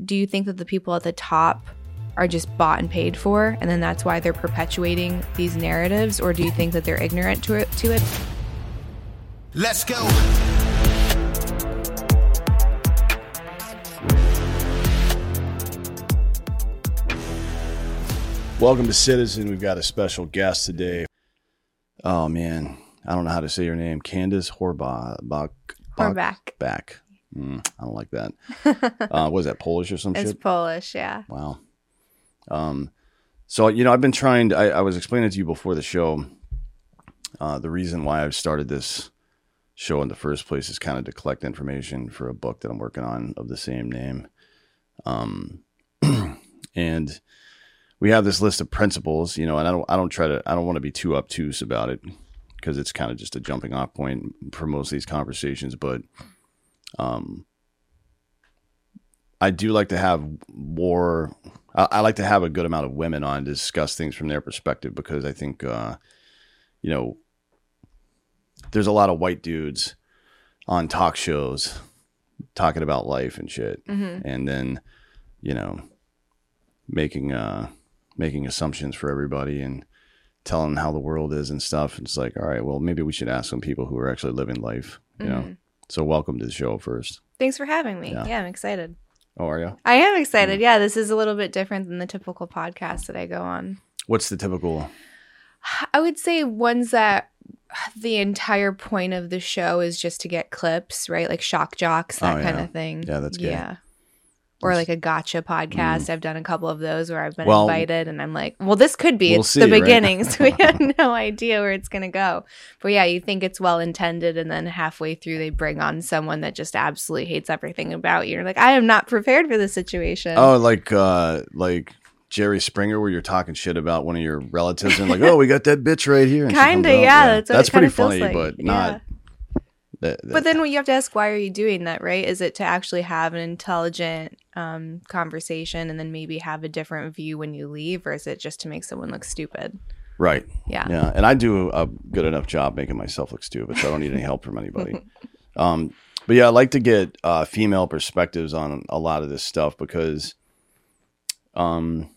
Do you think that the people at the top are just bought and paid for, and then that's why they're perpetuating these narratives, or do you think that they're ignorant to it? To it? Let's go. Welcome to Citizen. We've got a special guest today. Oh man, I don't know how to say your name. Candice Horbacz. Hornback. Back. Mm, I don't like that. uh, was that Polish or some It's shit? Polish, yeah. Wow. Um, so you know, I've been trying. To, I, I was explaining to you before the show. Uh, the reason why I've started this show in the first place is kind of to collect information for a book that I'm working on of the same name. Um, and we have this list of principles, you know, and I don't, I don't try to, I don't want to be too obtuse about it because it's kind of just a jumping off point for most of these conversations. But, um, I do like to have more. I, I like to have a good amount of women on to discuss things from their perspective because I think, uh, you know, there's a lot of white dudes on talk shows talking about life and shit, and then, you know, making uh making assumptions for everybody and telling how the world is and stuff. It's like, all right, well, maybe we should ask some people who are actually living life, you know. So, welcome to the show first. Thanks for having me. Yeah. Yeah, I'm excited. Oh, are you? I am excited. Mm. Yeah, this is a little bit different than the typical podcast that I go on. What's the typical? I would say ones that the entire point of the show is just to get clips, right? Like shock jocks, that Oh, kind of thing. Yeah, that's good. Yeah. Or like a gotcha podcast. I've done a couple of those where I've been Mm. Well, invited and I'm like, well, this could be. we'll it's see, the right? beginning. so we have no idea where it's going to go. But yeah, you think it's well intended. And then halfway through, they bring on someone that just absolutely hates everything about you. You're like, I am not prepared for this situation. Oh, like uh like Jerry Springer, where you're talking shit about one of your relatives and like, oh, we got that bitch right here. Kinda, comes out. yeah, that's what it pretty funny, like, but yeah. not. That, But then you have to ask, why are you doing that, right? Is it to actually have an intelligent um, conversation and then maybe have a different view when you leave, or is it just to make someone look stupid? right, Yeah. yeah, and I do a good enough job making myself look stupid, so I don't need any help from anybody. Um, but yeah, I like to get uh, female perspectives on a lot of this stuff because, um,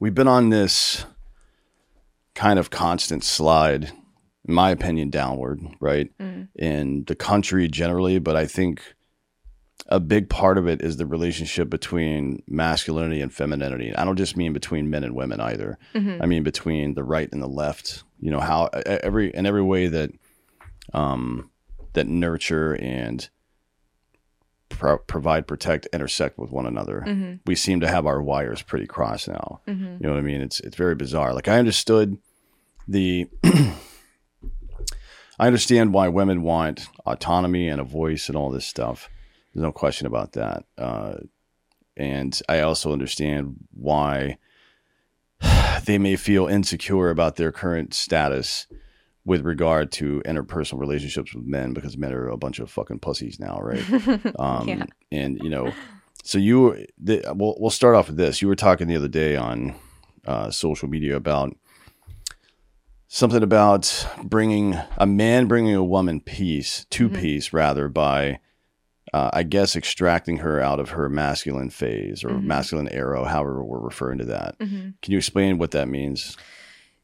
we've been on this kind of constant slide, in my opinion, downward, right? In the country generally, but I think a big part of it is the relationship between masculinity and femininity. I don't just mean between men and women either. Mm-hmm. I mean between the right and the left. You know how every in every way that um, that nurture and pro- provide, protect, intersect with one another. Mm-hmm. We seem to have our wires pretty crossed now. Mm-hmm. You know what I mean? It's it's very bizarre. Like I understood the. I understand why women want autonomy and a voice and all this stuff. There's no question about that. Uh, and I also understand why they may feel insecure about their current status with regard to interpersonal relationships with men because men are a bunch of fucking pussies now, right? um, Yeah. And you know, so you, the, we'll we'll start off with this. You were talking the other day on uh, social media about something about bringing a man bringing a woman peace to peace rather by uh, I guess extracting her out of her masculine phase or masculine arrow, however we're referring to that. Can you explain what that means?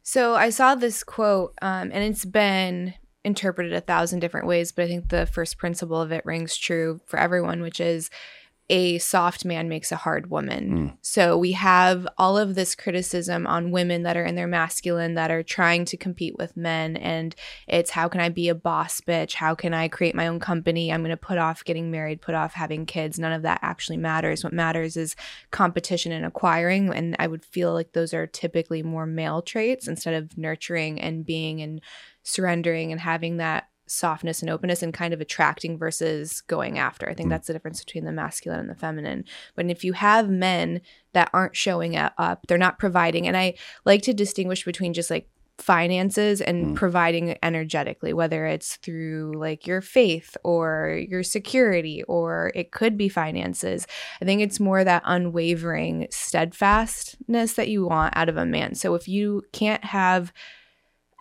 So I saw this quote, um, and it's been interpreted a thousand different ways, but I think the first principle of it rings true for everyone, which is a soft man makes a hard woman. Hmm. So we have all of this criticism on women that are in their masculine that are trying to compete with men. And it's how can I be a boss bitch? How can I create my own company? I'm going to put off getting married, put off having kids. None of that actually matters. What matters is competition and acquiring. And I would feel like those are typically more male traits instead of nurturing and being and surrendering and having that softness and openness and kind of attracting versus going mm. after. I think mm. that's the difference between the masculine and the feminine. But if you have men that aren't showing up, they're not providing. And I like to distinguish between just like finances and mm. providing energetically, whether it's through like your faith or your security, or it could be finances. I think it's more that unwavering steadfastness that you want out of a man. So if you can't have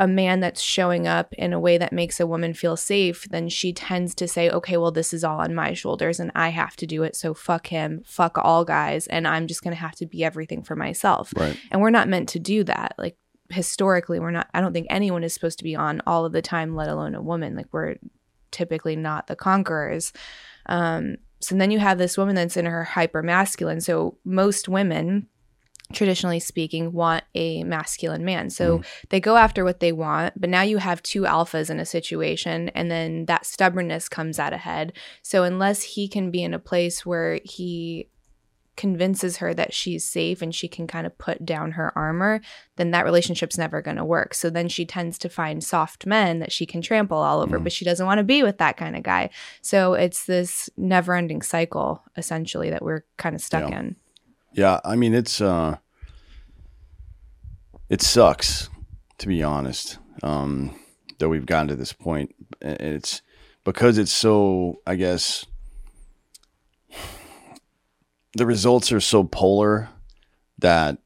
a man that's showing up in a way that makes a woman feel safe, then she tends to say, okay, well, this is all on my shoulders and I have to do it. So fuck him, fuck all guys. And I'm just going to have to be everything for myself. Right. And we're not meant to do that. Like historically, we're not, I don't think anyone is supposed to be on all of the time, let alone a woman. Like we're typically not the conquerors. Um, so then you have this woman that's in her hyper masculine. So most women, traditionally speaking, want a masculine man. So mm. they go after what they want, but now you have two alphas in a situation, and then that stubbornness comes out ahead. So unless he can be in a place where he convinces her that she's safe and she can kind of put down her armor, then that relationship's never going to work. So then she tends to find soft men that she can trample all over, mm. but she doesn't want to be with that kind of guy. So it's this never ending cycle, essentially, that we're kind of stuck Yeah. in. Yeah, I mean it's uh it sucks to be honest. Um that we've gotten to this point. It's because it's so I guess the results are so polar that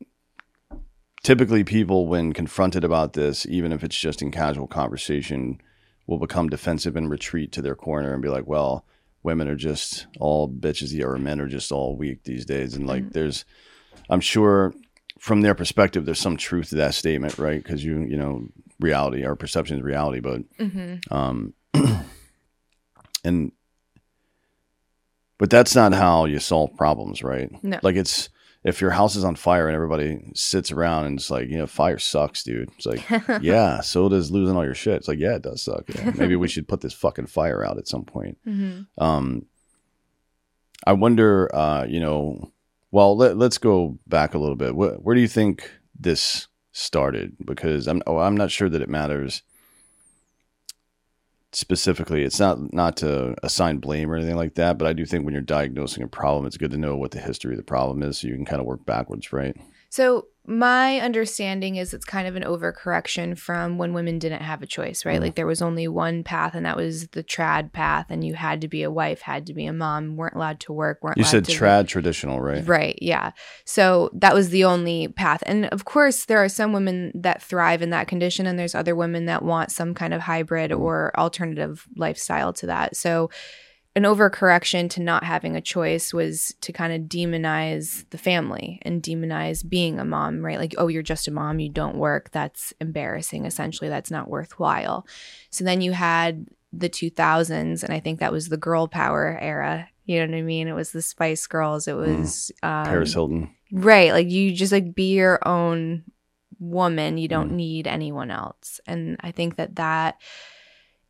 typically people when confronted about this even if it's just in casual conversation will become defensive and retreat to their corner and be like well women are just all bitches or men are just all weak these days. And like there's i'm sure from their perspective there's some truth to that statement right? Because you you know reality our perception is reality but um and but that's not how you solve problems right? No. like it's if your house is on fire and everybody sits around and it's like you know fire sucks dude. It's like yeah so does losing all your shit. It's like yeah it does suck yeah. maybe we should put this fucking fire out at some point. Um i wonder uh you know well let, let's go back a little bit. Where, where do you think this started? Because i'm oh, i'm not sure that it matters specifically it's not not to assign blame or anything like that but i do think when you're diagnosing a problem it's good to know what the history of the problem is so you can kind of work backwards right So my understanding is it's kind of an overcorrection from when women didn't have a choice, right? Like mm-hmm. there was only one path, and that was the trad path, and you had to be a wife, had to be a mom, weren't allowed to work, weren't. you allowed said trad traditional right Right. Yeah. So that was the only path. And of course, there are some women that thrive in that condition, and there's other women that want some kind of hybrid mm-hmm. or alternative lifestyle to that. So an overcorrection to not having a choice was to kind of demonize the family and demonize being a mom, right? Like, oh, you're just a mom, you don't work. That's embarrassing. Essentially, that's not worthwhile. So then you had the 2000s, and I think that was the girl power era. You know what I mean? It was the Spice Girls. It was um, paris hilton Right. Like you just like be your own woman. You don't need anyone else. And I think that that,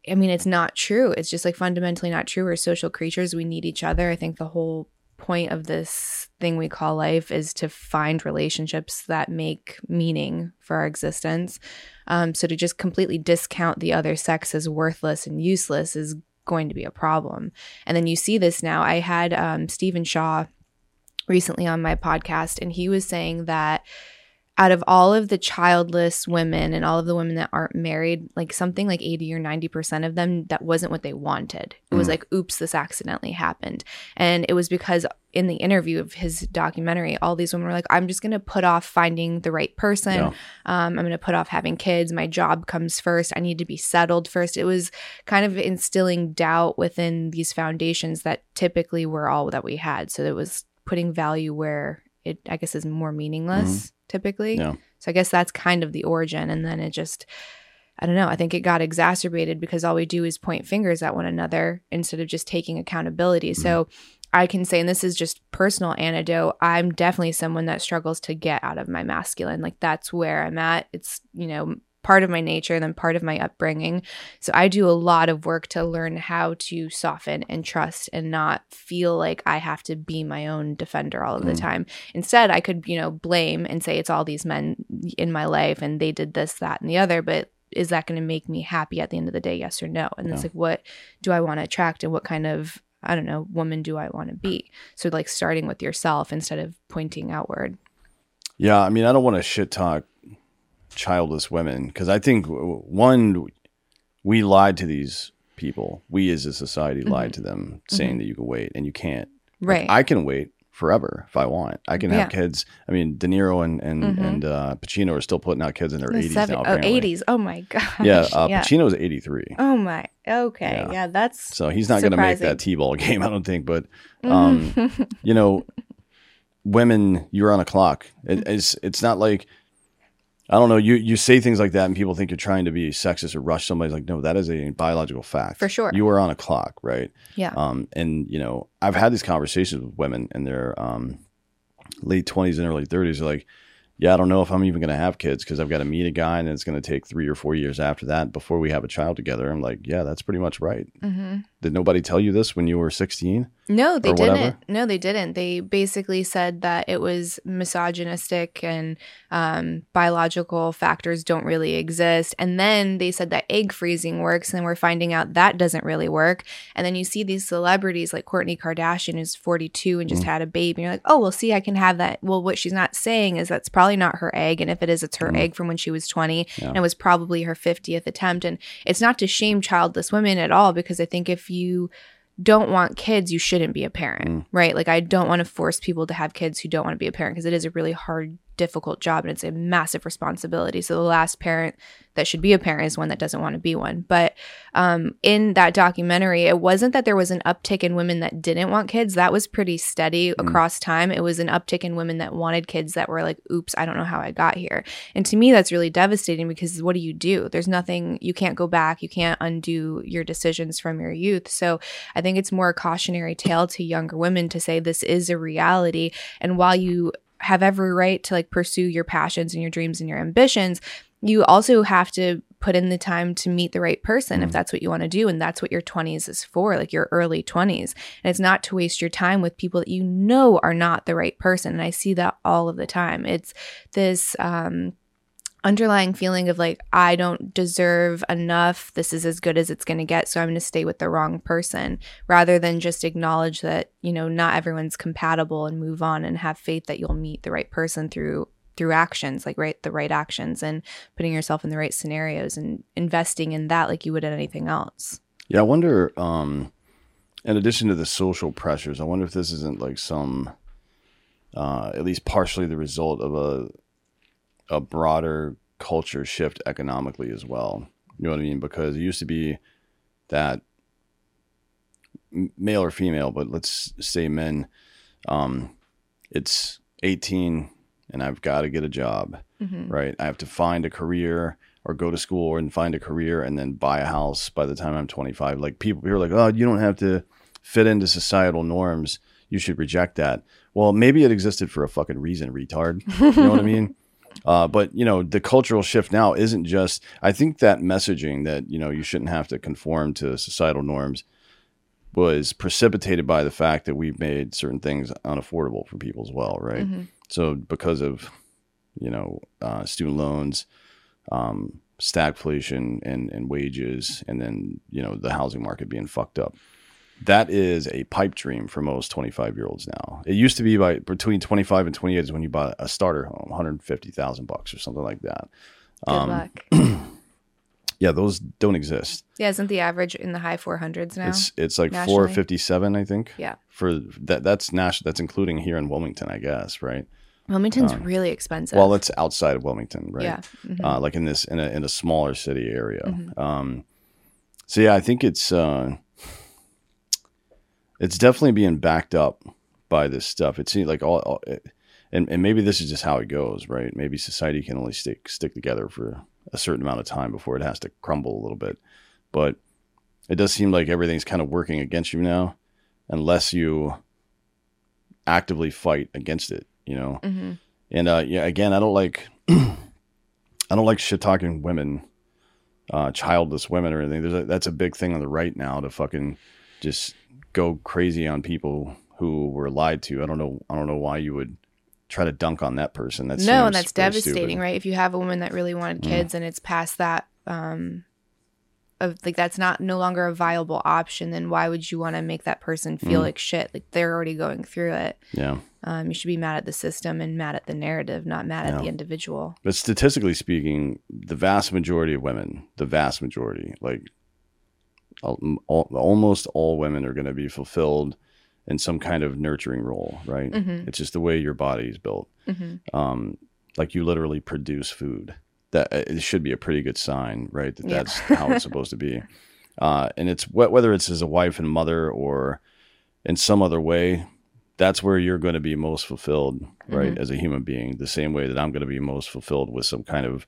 I mean, it's not true. It's just like fundamentally not true. We're social creatures. We need each other. I think the whole point of this thing we call life is to find relationships that make meaning for our existence. Um, so to just completely discount the other sex as worthless and useless is going to be a problem. And then you see this now. I had um, Stephen Shaw recently on my podcast, and he was saying that out of all of the childless women and all of the women that aren't married, like something like 80 or 90% of them, that wasn't what they wanted. It was like, oops, this accidentally happened. And it was because in the interview of his documentary, all these women were like, I'm just going to put off finding the right person. Yeah. Um, I'm going to put off having kids. My job comes first. I need to be settled first. It was kind of instilling doubt within these foundations that typically were all that we had. So it was putting value where it, I guess, is more meaningless typically. Yeah. So I guess that's kind of the origin. And then it just, I don't know, I think it got exacerbated because all we do is point fingers at one another instead of just taking accountability. Mm-hmm. So I can say, and this is just personal anecdote, I'm definitely someone that struggles to get out of my masculine. Like that's where I'm at. It's, you know, part of my nature and then part of my upbringing. So I do a lot of work to learn how to soften and trust and not feel like I have to be my own defender all of the Mm. time. Instead, I could, you know, blame and say it's all these men in my life and they did this, that, and the other. But is that going to make me happy at the end of the day? Yes or no? And it's like, what do I want to attract and what kind of I don't know, woman do I want to be? So like starting with yourself instead of pointing outward. Yeah, I mean, I don't want to shit talk childless women because I think one, we lied to these people. We as a society lied to them, saying that you can wait and you can't. Like, Right. I can wait forever if I want. I can have Yeah. kids. I mean, De Niro and and Mhm. and uh, Pacino are still putting out kids in their eighties seven- now. oh, 80s. Oh my gosh. Yeah, uh, yeah. Pacino's eighty three. Oh my. Okay. Yeah. Yeah, that's So he's not going to make that T-ball game, I don't think. But um, you know, women, you're on a clock. Mm-hmm. It, it's it's not like I don't know. You you say things like that, and people think you're trying to be sexist or rush somebody's like, no, that is a biological fact For sure. You are on a clock, right? yeah. Um, and you know, I've had these conversations with women in their um, late twenties and early thirties. Like, yeah, I don't know if I'm even going to have kids because I've got to meet a guy, and it's going to take three or four years after that before we have a child together. I'm like, yeah, that's pretty much right. hmm Did nobody tell you this when you were 16? No, they didn't. No, they didn't. They basically said that it was misogynistic and um, biological factors don't really exist. And then they said that egg freezing works, and we're finding out that doesn't really work. And then you see these celebrities like Kourtney Kardashian, who's 42 and just Mm. had a baby. And you're like, oh, well, see, I can have that. Well, what she's not saying is that's probably not her egg. And if it is, it's her Mm. egg from when she was 20 Yeah. and it was probably her 50th attempt. And it's not to shame childless women at all, because I think if you don't want kids, you shouldn't be a parent, Mm. right? Like, I don't want to force people to have kids who don't want to be a parent because it is a really hard, difficult job and it's a massive responsibility. So, the last parent that should be a parent is one that doesn't want to be one. But um, in that documentary, it wasn't that there was an uptick in women that didn't want kids. That was pretty steady across time. It was an uptick in women that wanted kids that were like, oops, I don't know how I got here. And to me, that's really devastating because what do you do? There's nothing, you can't go back, you can't undo your decisions from your youth. So I think it's more a cautionary tale to younger women to say this is a reality. And while you have every right to like pursue your passions and your dreams and your ambitions, you also have to put in the time to meet the right person if that's what you want to do and that's what your 20s is for like your early 20s and it's not to waste your time with people that you know are not the right person and i see that all of the time. It's this um underlying feeling of like i don't deserve enough this is as good as it's going to get so i'm going to stay with the wrong person rather than just acknowledge that you know not everyone's compatible and move on and have faith that you'll meet the right person through through actions like right the right actions and putting yourself in the right scenarios and investing in that like you would in anything else Yeah, I wonder. Um, in addition to the social pressures, I wonder if this isn't like some, uh, at least partially the result of a a broader culture shift economically as well. You know what I mean? Because it used to be that male or female, but let's say men. Um, it's eighteen, and I've got to get a job mm-hmm. right? I have to find a career or go to school and find a career and then buy a house by the time I'm 25. Like people, people are like, oh, you don't have to fit into societal norms. You should reject that. Well, maybe it existed for a fucking reason, retard. You know what I mean? Uh, but you know, the cultural shift now isn't just. I think that messaging that you know you shouldn't have to conform to societal norms was precipitated by the fact that we've made certain things unaffordable for people as well, right? Mm-hmm. So because of you know uh, student loans, um, stagflation, and and wages, and then you know the housing market being fucked up. That is a pipe dream for most 25 year olds now. It used to be by between 25 and 28 is when you bought a starter home, 150,000 bucks or something like that. good Um, luck Yeah, those don't exist. yeah isn't the average in the high 400s now It's it's like nationally? 457, I think. yeah For that that's national that's including here in Wilmington, I guess, right? wilmington's really expensive Well, it's outside of Wilmington, right? yeah Mhm. uh, like in this in a in a smaller city area. Mhm. Um, so yeah, I think it's uh, it's definitely being backed up by this stuff. It seems like all, all and and maybe this is just how it goes, right? Maybe society can only stick stick together for a certain amount of time before it has to crumble a little bit. But it does seem like everything's kind of working against you now, unless you actively fight against it. You know, and uh, yeah, again, I don't like I don't like shit talking women, uh, childless women or anything. There's a, that's a big thing on the right now to fucking just go crazy on people who were lied to. I don't know. I don't know why you would try to dunk on that person. That's no, and that's devastating, right? If you have a woman that really wanted kids and it's past that, um, of like that's not no longer a viable option, then why would you want to make that person feel like shit? Like they're already going through it. Yeah. Um, you should be mad at the system and mad at the narrative, not mad at the individual. But statistically speaking, the vast majority of women, the vast majority, like al- al- almost all women are going to be fulfilled in some kind of nurturing role, right? It's just the way your body is built. Um, like you literally produce food. That uh, it should be a pretty good sign, right? That Yeah. that's how it's supposed to be. Uh, and it's wh- whether it's as a wife and mother or in some other way, that's where you're going to be most fulfilled, right? As a human being, the same way that I'm going to be most fulfilled with some kind of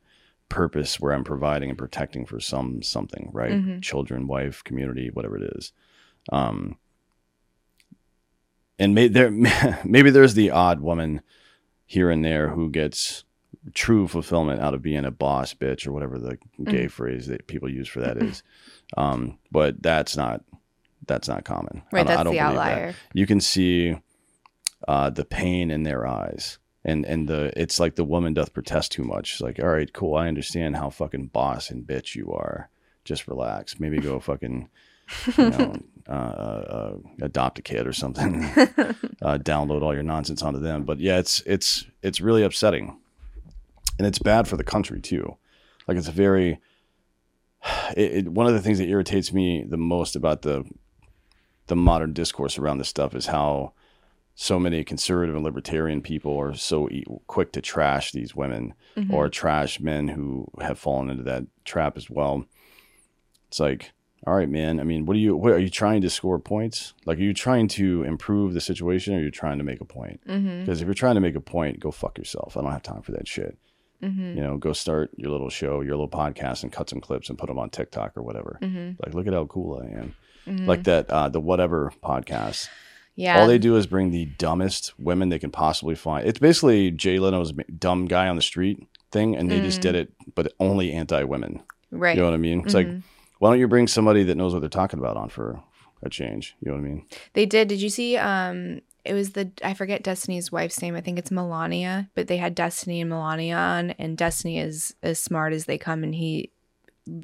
purpose where I'm providing and protecting for some something, right? Children, wife, community, whatever it is. Um, and may, there maybe there's the odd woman here and there who gets true fulfillment out of being a boss bitch or whatever the gay phrase that people use for that is. Um, but that's not that's not common. I Right, don't- I that's don't the believe that. outlier. You can see uh, the pain in their eyes. And and the it's like the woman doth protest too much. It's like, all right, cool, I understand how fucking boss and bitch you are. Just relax. Maybe go fucking you know, uh, uh, adopt a kid or something. uh, download all your nonsense onto them. But yeah, it's it's it's really upsetting, and it's bad for the country too. Like it's a very it, it, one of the things that irritates me the most about the the modern discourse around this stuff is how so many conservative and libertarian people are so quick to trash these women mm-hmm. or trash men who have fallen into that trap as well. It's like, all right, man. I mean, what are you? What, are you trying to score points? Like, are you trying to improve the situation, or are you trying to make a point? Mm-hmm. Because if you're trying to make a point, go fuck yourself. I don't have time for that shit. Mm-hmm. You know, go start your little show, your little podcast, and cut some clips and put them on TikTok or whatever. Like, look at how cool I am. Like that, uh, the whatever podcast. Yeah. All they do is bring the dumbest women they can possibly find. It's basically Jay Leno's dumb guy on the street thing, and they just did it, but only anti women. right. You know what I mean? It's like, why don't you bring somebody that knows what they're talking about on for a change? You know what I mean? They did. Did you see? Um, it was the I forget Destiny's wife's name. I think it's Melania. But they had Destiny and Melania on, and Destiny is as smart as they come, and he,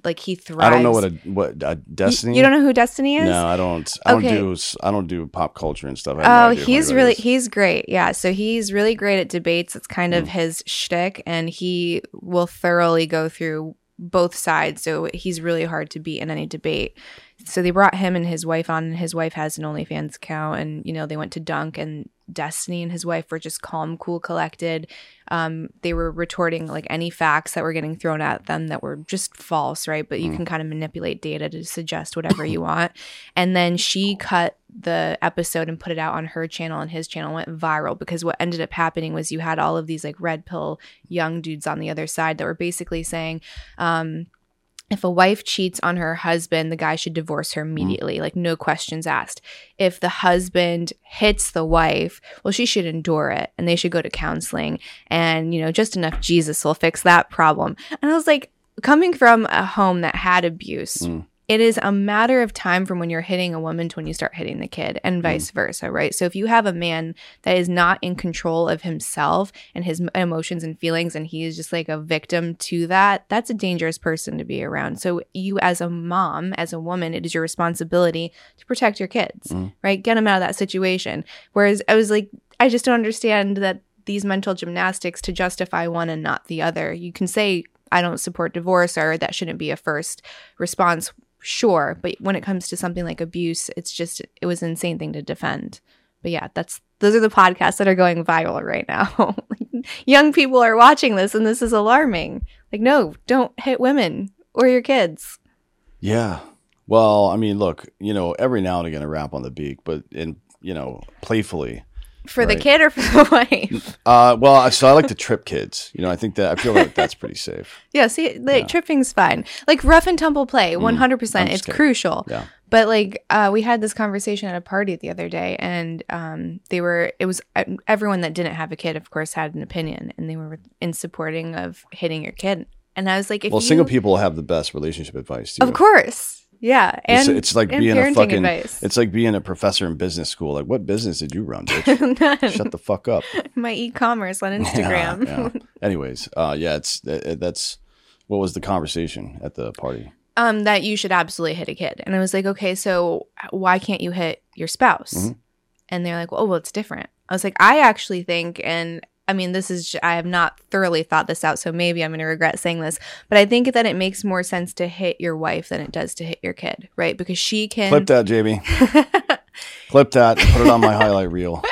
like he thrives. I don't know what a what a Destiny. You, don't know who Destiny is? No, I don't. I don't do. I don't do pop culture and stuff. Have no Oh, he's really he's great. Yeah, so he's really great at debates. It's kind Mm. of his shtick, and he will thoroughly go through both sides. So he's really hard to beat in any debate. So they brought him and his wife on, and his wife has an OnlyFans account, and you know they went to Dunk, and Destiny and his wife were just calm, cool, collected. Um, they were retorting like any facts that were getting thrown at them that were just false, right? But you Mm. can kind of manipulate data to suggest whatever you want. And then she cut the episode and put it out on her channel and his channel went viral because what ended up happening was you had all of these like red pill young dudes on the other side that were basically saying, um, if a wife cheats on her husband, the guy should divorce her mm-hmm. immediately, like no questions asked. If the husband hits the wife, well, she should endure it and they should go to counseling. And, you know, just enough Jesus will fix that problem. And I was like, coming from a home that had abuse, mm. It is a matter of time from when you're hitting a woman to when you start hitting the kid and mm. vice versa, right? So if you have a man that is not in control of himself and his emotions and feelings and he is just like a victim to that, that's a dangerous person to be around. So you as a mom, as a woman, it is your responsibility to protect your kids, mm. right? Get them out of that situation. Whereas I was like I just don't understand that these mental gymnastics to justify one and not the other. You can say I don't support divorce or that shouldn't be a first response sure but when it comes to something like abuse it's just it was an insane thing to defend but yeah that's those are the podcasts that are going viral right now young people are watching this and this is alarming like no don't hit women or your kids Yeah. Well, I mean, look, you know, every now and again a rap on the beak, but in you know, playfully. For the kid or for the wife Uh, well, so I like to trip kids. You know, I think that I feel like that's pretty safe. yeah see like tripping's fine like rough and tumble play 100% Mm. It's kidding. crucial Yeah. But like uh, we had this conversation at a party the other day, and um, they were it was everyone that didn't have a kid, of course, had an opinion, and they were in supporting of hitting your kid. And I was like, if well, you, single people have the best relationship advice of course, yeah, It's, and it's like and being a fucking. advice. It's like being a professor in business school. Like, what business did you run. Shut the fuck up. my e-commerce on Instagram. Yeah, yeah. Anyways, uh, yeah, it's it, that's what was the conversation at the party. um, that you should absolutely hit a kid. And I was like, okay, so why can't you hit your spouse? Mhm. And they're like, oh, well, it's different. I was like, I actually think, and I mean, this is—I have not thoroughly thought this out, so maybe I'm going to regret saying this, but I think that it makes more sense to hit your wife than it does to hit your kid, right? Because she can. Clip that, Jamie. Clip that. Put it on my highlight reel.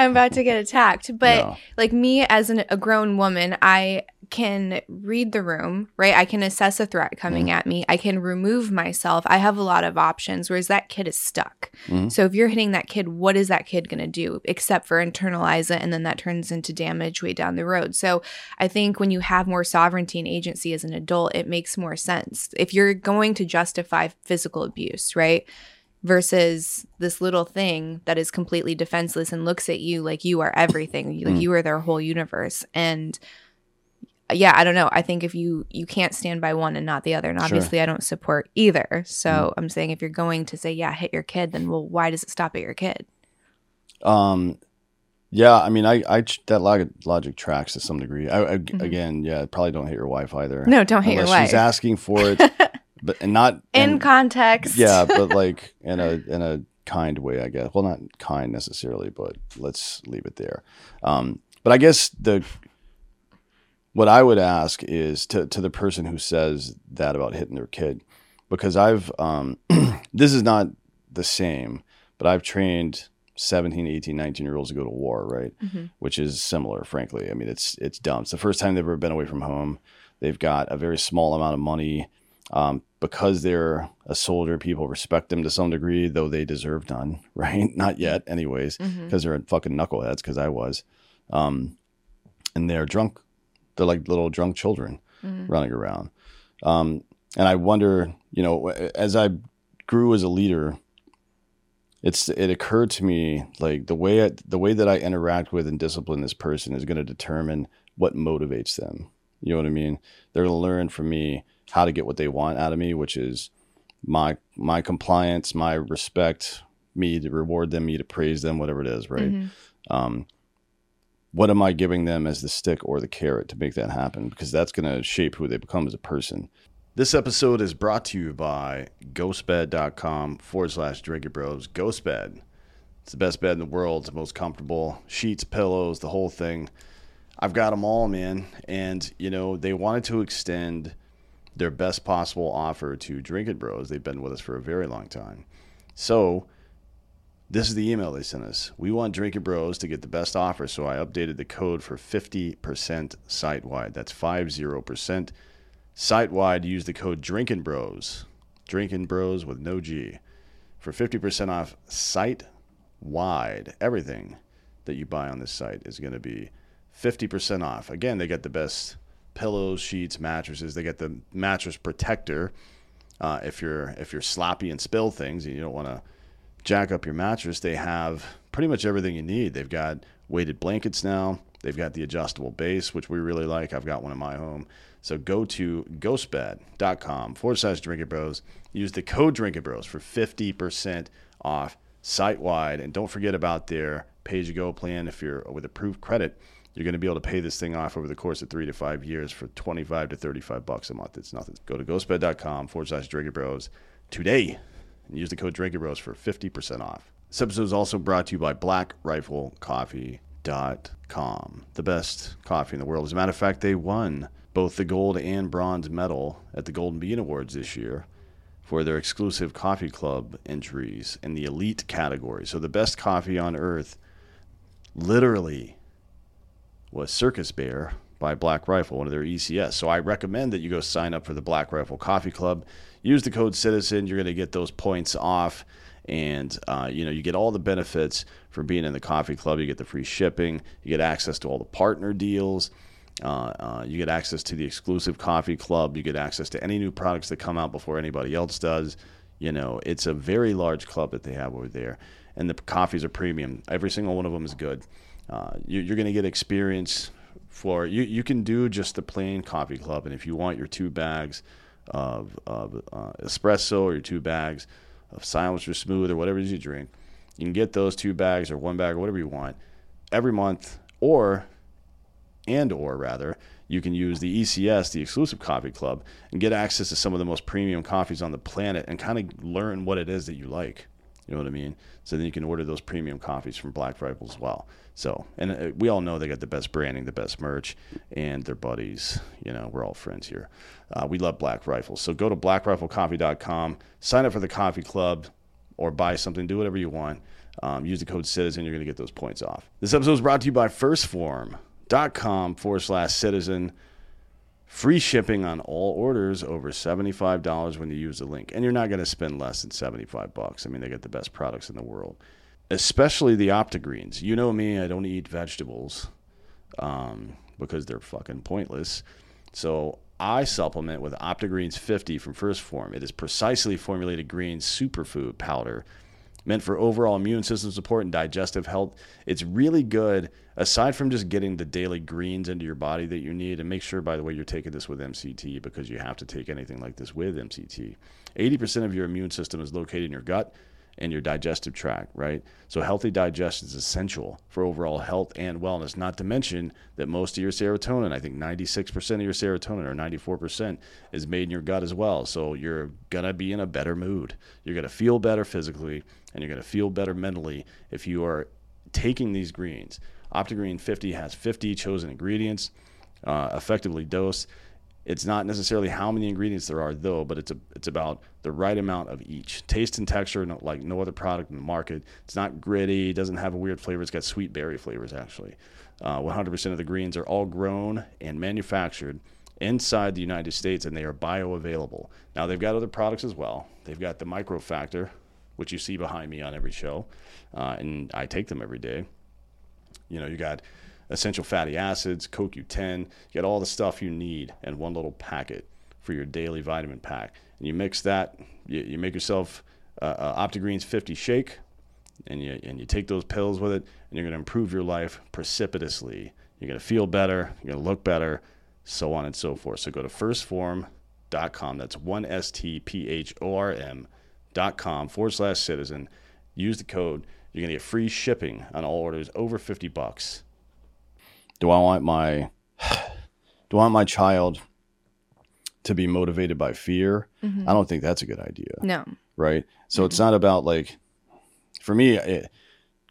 I'm about to get attacked. But Yeah. like me as an, a grown woman, I can read the room, right? I can assess a threat coming Mm-hmm. at me. I can remove myself. I have a lot of options, whereas that kid is stuck. Mhm. So if you're hitting that kid, what is that kid going to do except for internalize it? And then that turns into damage way down the road. So I think when you have more sovereignty and agency as an adult, it makes more sense. If you're going to justify physical abuse, right? Versus this little thing that is completely defenseless and looks at you like you are everything like Mm. you are their whole universe and yeah i don't know i think if you you can't stand by one and not the other and Sure. obviously i don't support either so Mm. i'm saying if you're going to say yeah hit your kid then well why does it stop at your kid Um, yeah, I mean, I, I that logic, logic tracks to some degree. I, I Again, yeah, probably don't hit your wife either. Mm-hmm. no don't hit your wife She's asking for it, but and not in and- context yeah, but like in a in a kind way, I guess. Well, not kind necessarily, but let's leave it there. Um, but I guess the what I would ask is to to the person who says that about hitting their kid, because I've um, this is not the same, but I've trained 17, 18, 19 year olds to go to war, right? Mhm. Which is similar, frankly. I mean, it's it's dumb. It's the first time they've ever been away from home. They've got a very small amount of money. Um, because they're a soldier, people respect them to some degree, though they deserve none, right? Not yet, anyways, because they're fucking knuckleheads, because I was. Um, and they're drunk. They're like little drunk children Mhm. running around. Um, and I wonder, you know, as I grew as a leader, it's it occurred to me like the way I, the way that I interact with and discipline this person is going to determine what motivates them. You know what I mean? They're going to learn from me how to get what they want out of me, which is my my compliance, my respect, me to reward them, me to praise them, whatever it is, right? Mhm. um, what am I giving them as the stick or the carrot to make that happen? Because that's going to shape who they become as a person. This episode is brought to you by ghostbed.com forward slash drink bros. Ghostbed. It's the best bed in the world. It's the most comfortable. Sheets, pillows, the whole thing. I've got them all, man. And, you know, they wanted to extend their best possible offer to Drinkin' Bros. They've been with us for a very long time. So, this is the email they sent us. We want Drinking Bros to get the best offer, so I updated the code for 50% site wide. That's 50% site wide. Use the code Drinking Bros, Drinking Bros with no G, for 50% off site wide. Everything that you buy on this site is going to be 50% off. Again, they get the best pillows, sheets, mattresses. They get the mattress protector. Uh, if you're if you're sloppy and spill things and you don't want to jack up your mattress, they have pretty much everything you need. They've got weighted blankets now. They've got the adjustable base, which we really like. I've got one in my home. So go to ghostbed.com forward slash Drinkin' Bros. Use the code Drinkin' Bros for 50% off site wide. And don't forget about their pay as you go plan. If you're with approved credit, you're going to be able to pay this thing off over the course of three to five years for 25 to 35 bucks a month. It's nothing. Go to ghostbed.com forward slash Drinkin' Bros today and use the code Drinkin' Bros for 50% off. This episode is also brought to you by BlackRifleCoffee.com, the best coffee in the world. As a matter of fact, they won both the gold and bronze medal at the Golden Bean Awards this year for their exclusive coffee club entries in the elite category. So the best coffee on earth literally was Circus Bear by Black Rifle, one of their ECS. So I recommend that you go sign up for the Black Rifle Coffee Club. Use the code Citizen. You're going to get those points off, and uh, you know you get all the benefits from being in the coffee club. You get the free shipping. You get access to all the partner deals. Uh, uh, you get access to the exclusive coffee club. You get access to any new products that come out before anybody else does. You know, it's a very large club that they have over there, and the coffees are premium. Every single one of them is good. Uh, you, you're going to get experience for you. You can do just the plain coffee club, and if you want your two bags of, of uh, espresso or your two bags of Silencer Smooth or whatever it is you drink, you can get those two bags or one bag or whatever you want every month, or and or rather, you can use the ECS, the exclusive coffee club, and get access to some of the most premium coffees on the planet and kind of learn what it is that you like. You know what I mean? So then you can order those premium coffees from Black Rifle as well. So, and uh, we all know they got the best branding, the best merch, and their buddies. You know, we're all friends here. Uh, we love Black Rifle. So go to blackriflecoffee.com, sign up for the coffee club, or buy something, do whatever you want. Um, use the code citizen, you're going to get those points off. This episode is brought to you by 1stphorm.com forward slash citizen. Free shipping on all orders over $75 when you use the link. And you're not going to spend less than 75 bucks. I mean, they get the best products in the world, especially the OptiGreens. You know me, I don't eat vegetables um, because they're fucking pointless. So I supplement with OptiGreens 50 from 1st Phorm. It is precisely formulated green superfood powder meant for overall immune system support and digestive health. It's really good, aside from just getting the daily greens into your body that you need. And make sure, by the way, you're taking this with MCT because you have to take anything like this with MCT. 80% of your immune system is located in your gut and your digestive tract, right? So healthy digestion is essential for overall health and wellness, not to mention that most of your serotonin, I think 96% of your serotonin or 94% is made in your gut as well. So you're going to be in a better mood. You're going to feel better physically and you're going to feel better mentally if you are taking these greens. OptiGreen 50 has 50 chosen ingredients, uh, effectively dosed. It's not necessarily how many ingredients there are, though, but it's a, it's about the right amount of each. Taste and texture, like no other product in the market. It's not gritty. It doesn't have a weird flavor. It's got sweet berry flavors, actually. Uh, 100% of the greens are all grown and manufactured inside the United States, and they are bioavailable. Now, they've got other products as well. They've got the Micro Factor, which you see behind me on every show, uh, and I take them every day. You know, you got essential fatty acids, CoQ10. You get all the stuff you need in one little packet for your daily vitamin pack. And you mix that, you, you make yourself uh, uh, OptiGreens 50 shake, and you, and you take those pills with it, and you're going to improve your life precipitously. You're going to feel better, you're going to look better, so on and so forth. So go to firstform.com. That's 1stphorm.com forward slash citizen. Use the code. You're going to get free shipping on all orders over 50 bucks do I want my do I want my child to be motivated by fear? Mm-hmm. I don't think that's a good idea. No. Right? So mm-hmm. it's not about like for me it,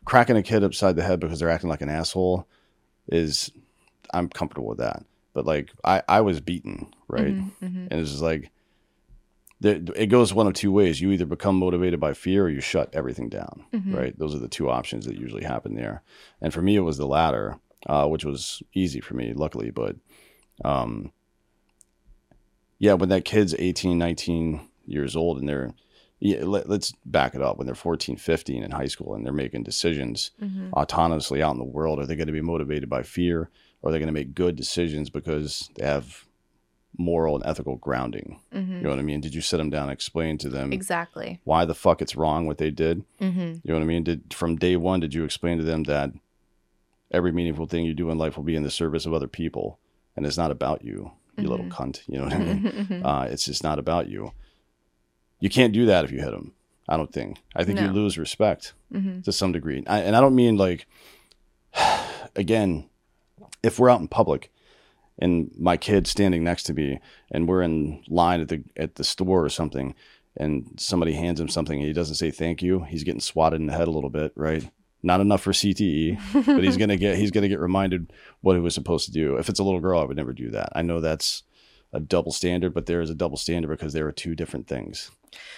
cracking a kid upside the head because they're acting like an asshole is I'm comfortable with that. But like I I was beaten, right? Mm-hmm, mm-hmm. and it's just like it goes one of two ways. You either become motivated by fear or you shut everything down, mm-hmm. right? Those are the two options that usually happen there. And for me, it was the latter uh, which was easy for me, luckily. But um, yeah, when that kid's 18, 19 years old and they're, yeah, let, us back it up. When they're 14, 15 in high school and they're making decisions mm-hmm. autonomously out in the world, are they going to be motivated by fear or are they going to make good decisions because they have moral and ethical grounding? Mm-hmm. You know what I mean? Did you sit them down and explain to them exactly why the fuck it's wrong what they did? Mm-hmm. You know what I mean? Did from day one, did you explain to them that every meaningful thing you do in life will be in the service of other people, and it's not about you, you mm-hmm. little cunt. You know what I mean? Mm-hmm. uh, it's just not about you. You can't do that if you hit them. I don't think. I think no. you lose respect mm-hmm. to some degree, I, and I don't mean like. Again, if we're out in public and my kid standing next to me and we're in line at the at the store or something and somebody hands him something and he doesn't say thank you he's getting swatted in the head a little bit right not enough for CTE, but he's gonna get he's gonna get reminded what he was supposed to do. If it's a little girl, I would never do that. I know that's a double standard, but there is a double standard because there are two different things.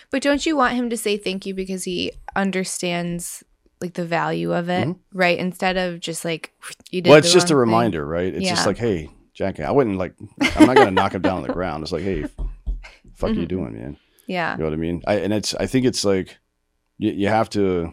But don't you want him to say thank you because he understands like the value of it, mm-hmm. right? Instead of just like you did. Well, it's just a reminder, right? It's yeah. just like, hey, Jackie, I wouldn't like. I'm not gonna knock him down on the ground. It's like, hey, fuck mm-hmm. you doing, man? Yeah. You know what I mean? I, and it's I think it's like you, you have to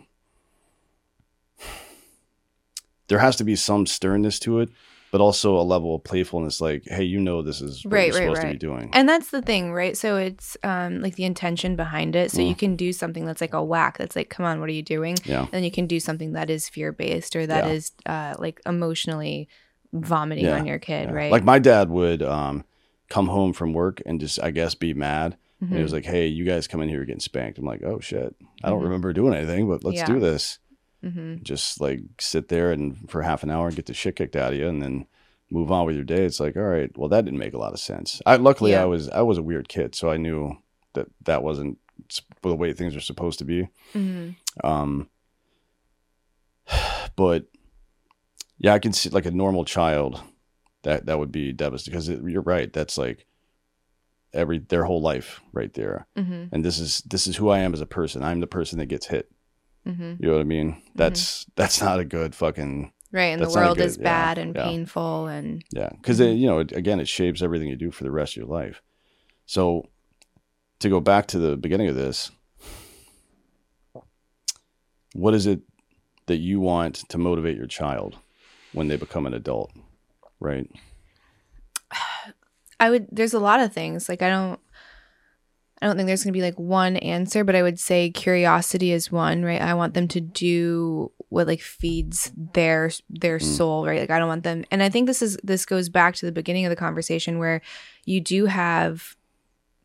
there has to be some sternness to it but also a level of playfulness, like, hey, you know, this is what Right, you're right, supposed to right. be doing. And that's the thing, right? So it's um like the intention behind it. So you Mm. can do something that's like a whack that's like, come on, what are you doing? yeah, And then you can do something that is fear based or that Yeah. is uh like emotionally vomiting Yeah, on your kid, yeah. right? Like my dad would um, come home from work and just, I guess, be mad. And he Mhm. was like, "Hey, you guys come in here getting spanked." I'm like, "Oh shit, I don't Mhm. remember doing anything, but let's Yeah. do this." Mhm. Just like sit there and for half an hour and get the shit kicked out of you, and then move on with your day. It's like, all right, well, that didn't make a lot of sense. I luckily. I was I was a weird kid, so I knew that that wasn't the way things are supposed to be. Mhm. Um, but yeah, I can see like a normal child that that would be devastating because it, you're right. That's like every their whole life right there, Mhm. and this is this is who I am as a person. I'm the person that gets hit. Mhm. You know what I mean? That's that's not a good fucking Right. And the world good, is yeah, bad and yeah. painful and yeah, because you know it, again, it shapes everything you do for the rest of your life. So to go back to the beginning of this, what is it that you want to motivate your child when they become an adult? Right. I would there's a lot of things. Like I don't I don't think there's going to be like one answer, but I would say curiosity is one, right? I want them to do what like feeds their their Mm. soul, right? Like I don't want them and I think this is this goes back to the beginning of the conversation where you do have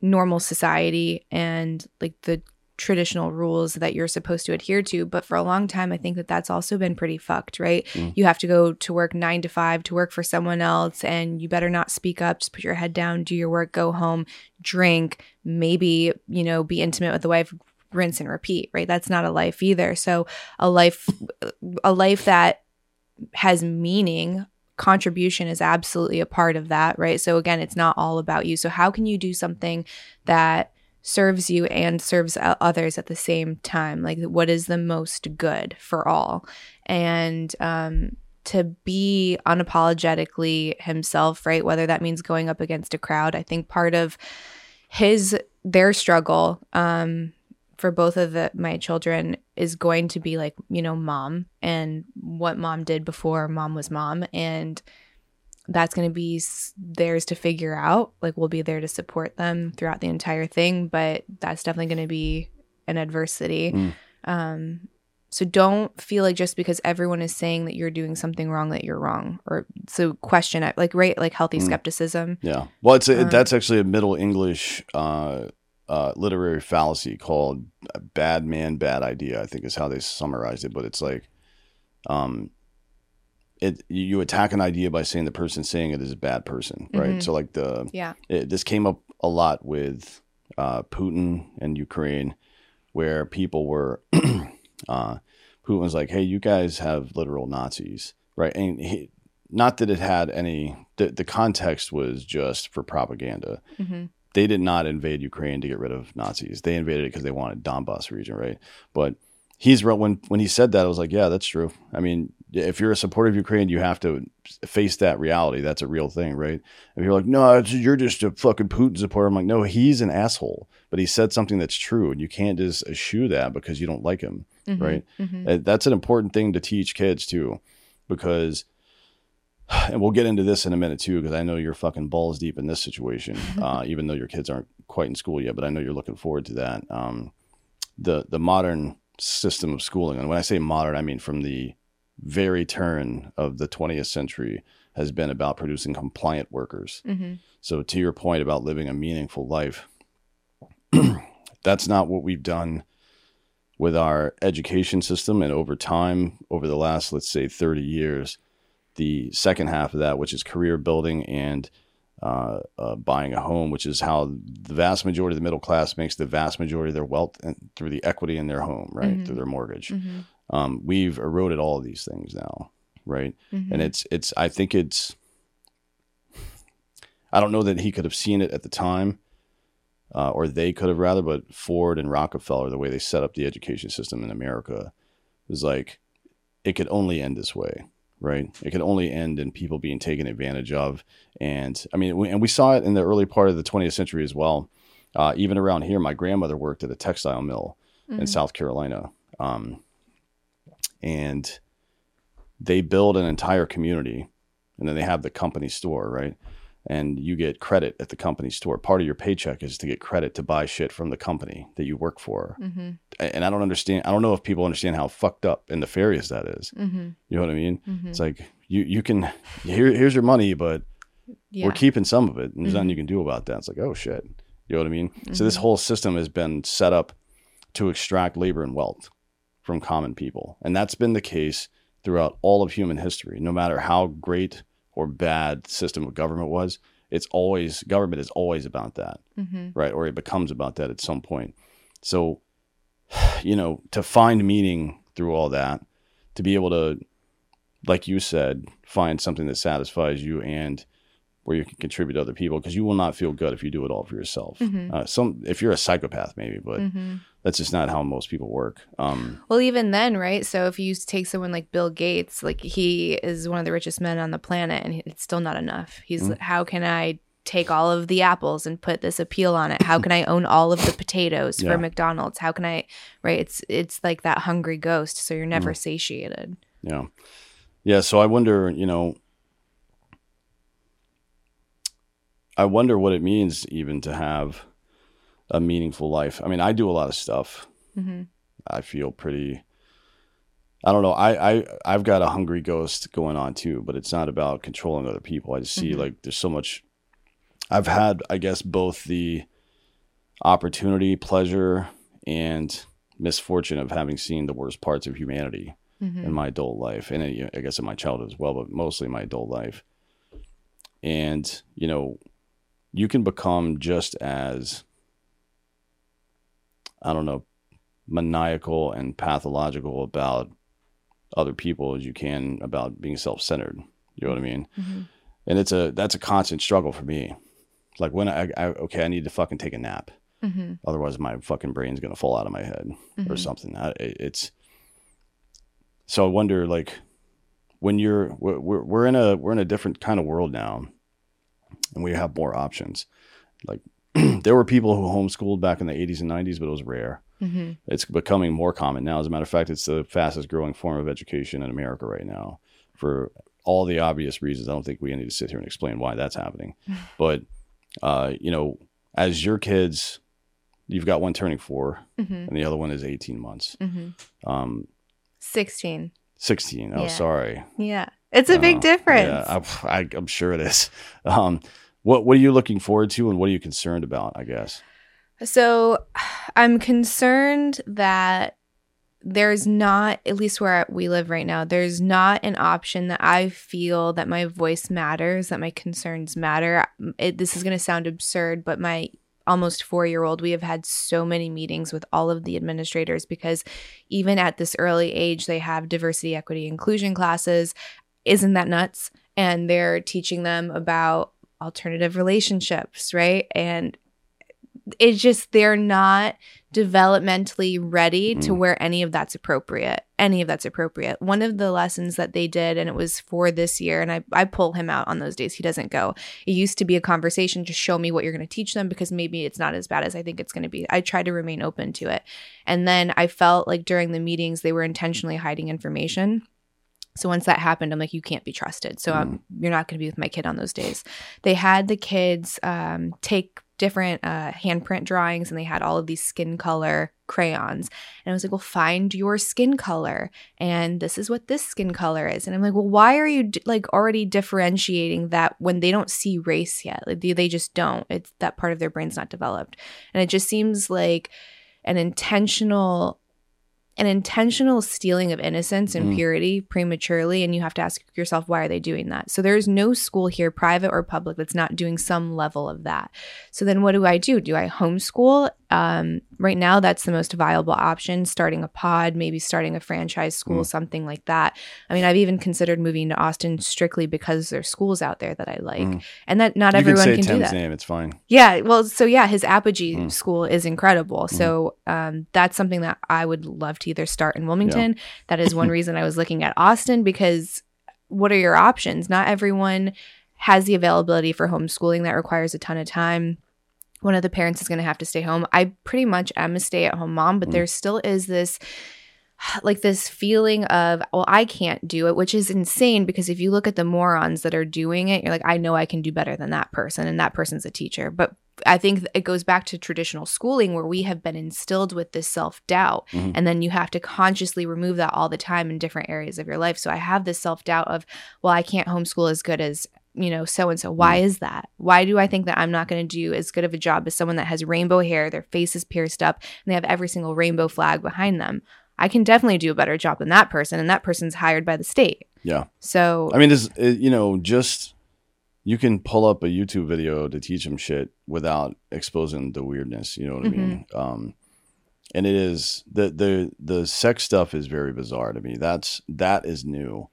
normal society and like the traditional rules that you're supposed to adhere to but for a long time i think that that's also been pretty fucked right? Mm. you have to go to work 9 to 5 to work for someone else and you better not speak up just put your head down do your work go home drink maybe you know be intimate with the wife rinse and repeat right? That's not a life either. So a life a life that has meaning contribution is absolutely a part of that right? So again it's not all about you. So how can you do something that serves you and serves others at the same time. Like what is the most good for all? And um to be unapologetically himself right whether that means going up against a crowd i think part of his their struggle um for both of the, my children is going to be like you know mom and what mom did before mom was mom. And that's going to be theirs to figure out like we'll be there to support them throughout the entire thing but that's definitely going to be an adversity Mm. um so don't feel like just because everyone is saying that you're doing something wrong that you're wrong or so question it like right like healthy Mm. skepticism Yeah. Well, it's a, Um, that's actually a Middle English uh, uh, literary fallacy called "bad man, bad idea." I think is how they summarized it. But it's like, um, it you attack an idea by saying the person saying it is a bad person, right? Mhm. So like the yeah it, this came up a lot with uh, Putin and Ukraine, where people were, uh, Putin was like, "Hey, you guys have literal Nazis, right?" And he, not that it had any. The, the context was just for propaganda. hmm They did not invade Ukraine to get rid of Nazis. They invaded it because they wanted Donbass region, right? But he's re- when when he said that, I was like, "Yeah, that's true." I mean, if you're a supporter of Ukraine, you have to face that reality. That's a real thing, right? If you're like, no, you're just a fucking Putin supporter, I'm like, no, he's an asshole. But he said something that's true, and you can't just eschew that because you don't like him, right? hmm Uh, That's an important thing to teach kids too, because, and we'll get into this in a minute too, because I know you're fucking balls deep in this situation, uh, even though your kids aren't quite in school yet. But I know you're looking forward to that. Um, the the modern system of schooling, and when I say modern, I mean from the very turn of the 20th century, has been about producing compliant workers. hmm So to your point about living a meaningful life, that's not what we've done with our education system. And over time, over the last, let's say, 30 years, the second half of that, which is career building and uh, uh, buying a home, which is how the vast majority of the middle class makes the vast majority of their wealth and through the equity in their home, right? Mhm. Through their mortgage. hmm Um, we've eroded all of these things now, right? hmm and it's it's i think it's i don't know that he could have seen it at the time uh, or they could have rather but ford and rockefeller the way they set up the education system in america was like it could only end this way right? It could only end in people being taken advantage of. And i mean we, and we saw it in the early part of the 20th century as well. Uh, even around here my grandmother worked at a textile mill in Mhm. south carolina. Um, and they build an entire community and then they have the company store, right? And you get credit at the company store. Part of your paycheck is to get credit to buy shit from the company that you work for. Mm-hmm. And I don't understand. I don't know if people understand how fucked up and nefarious that is. Mm-hmm. You know what I mean? Mhm. It's like you you can here here's your money, but Yeah. we're keeping some of it, and there's Mhm. nothing you can do about that. It's like oh shit. You know what I mean? So this Mhm. whole system has been set up to extract labor and wealth from common people, and that's been the case throughout all of human history. No matter how great or bad system of government was, it's always government is always about that Mm-hmm. right? Or it becomes about that at some point. So, you know, to find meaning through all that, to be able to, like you said, find something that satisfies you and where you can contribute to other people, because you will not feel good if you do it all for yourself. Mhm. Uh, some, if you're a psychopath, maybe, but Mm-hmm. that's just not how most people work. Um, Well, even then, right? So if you take someone like Bill Gates, like he is one of the richest men on the planet, and it's still not enough. He's Mm-hmm. how can I take all of the apples and put this Apeel on it? How can I own all of the potatoes Yeah. for McDonald's? How can I? Right? It's it's like that hungry ghost. So you're never Mm. satiated. Yeah. Yeah. So I wonder, you know, I wonder what it means even to have a meaningful life. I mean, I do a lot of stuff. Mm-hmm. I feel pretty. I don't know. I, I I've got a hungry ghost going on too, but it's not about controlling other people. I just see Mhm. like there's so much. I've had, I guess, both the opportunity, pleasure, and misfortune of having seen the worst parts of humanity Mm-hmm. in my adult life, and I guess in my childhood as well, but mostly my adult life. And you know, you can become just as I don't know, maniacal and pathological about other people as you can about being self-centered. You know what I mean? Mm-hmm. And it's a that's a constant struggle for me. Like when I, I okay, I need to fucking take a nap, Mm-hmm. otherwise my fucking brain's gonna fall out of my head or Mhm. something. I, it- it's so I wonder, like, when you're we're we're in a we're in a different kind of world now, and we have more options. Like, there were people who homeschooled back in the '80s and '90s, but it was rare. Mm-hmm. It's becoming more common now. As a matter of fact, it's the fastest growing form of education in America right now, for all the obvious reasons. I don't think we need to sit here and explain why that's happening, but uh, you know, as your kids, you've got one turning four, Mm-hmm. and the other one is 18 months. Mm-hmm. Um, Sixteen. 16. Oh, Yeah. sorry. Yeah, it's a big Uh, difference. Yeah, I, I, I'm sure it is. Um, what What are you looking forward to, and what are you concerned about? I guess. So I'm concerned that there's not, at least where we live right now, there's not an option that I feel that my voice matters, that my concerns matter. It, this is going to sound absurd, but my almost four year old, we have had so many meetings with all of the administrators because even at this early age, they have diversity, equity, inclusion classes. Isn't that nuts? And they're teaching them about alternative relationships, right? And it's just they're not developmentally ready to Mm. where any of that's appropriate any of that's appropriate. One of the lessons that they did and it was for this year and i, I pull him out on those days he doesn't go. It used to be a conversation just show me what you're going to teach them because maybe it's not as bad as i think it's going to be. I try to remain open to it. And then i felt like during the meetings they were intentionally hiding information so once that happened, I'm like, you can't be trusted. So um, you're not going to be with my kid on those days. They had the kids um, take different uh, handprint drawings, and they had all of these skin color crayons. And I was like, well, find your skin color, and this is what this skin color is. And I'm like, well, why are you d- like already differentiating that when they don't see race yet? Like they, they just don't. It's that part of their brain's not developed, and it just seems like an intentional an intentional stealing of innocence and Mm. purity prematurely and you have to ask yourself why are they doing that? So there's no school here private or public that's not doing some level of that. So then what do i do? Do i homeschool um, right now that's the most viable option starting a pod maybe starting a franchise school Mm. something like that i mean i've even considered moving to austin strictly because there's schools out there that i like Mm. and that not you everyone can can, do that name. It's fine. yeah, well, so yeah, his Apogee Mm. school is incredible. So um, that's something that I would love to either start in Wilmington. That is one reason I was looking at Austin because what are your options? Not everyone has the availability for homeschooling that requires a ton of time. One of the parents is going to have to stay home. I pretty much am a stay at home mom, but Mm. there still is this like this feeling of well i can't do it which is insane because if you look at the morons that are doing it you're like i know i can do better than that person and that person's a teacher but i think it goes back to traditional schooling where we have been instilled with this self-doubt Mhm. and then you have to consciously remove that all the time in different areas of your life so i have this self-doubt of well i can't homeschool as good as you know so and so why is that why do i think that i'm not going to do as good of a job as someone that has rainbow hair their face is pierced up and they have every single rainbow flag behind them i can definitely do a better job than that person and that person's hired by the state Yeah. so I mean, is you know, just you can pull up a YouTube video to teach them shit without exposing the weirdness. You know what I mean? Um, and it is the the the sex stuff is very bizarre to me. That's that is new,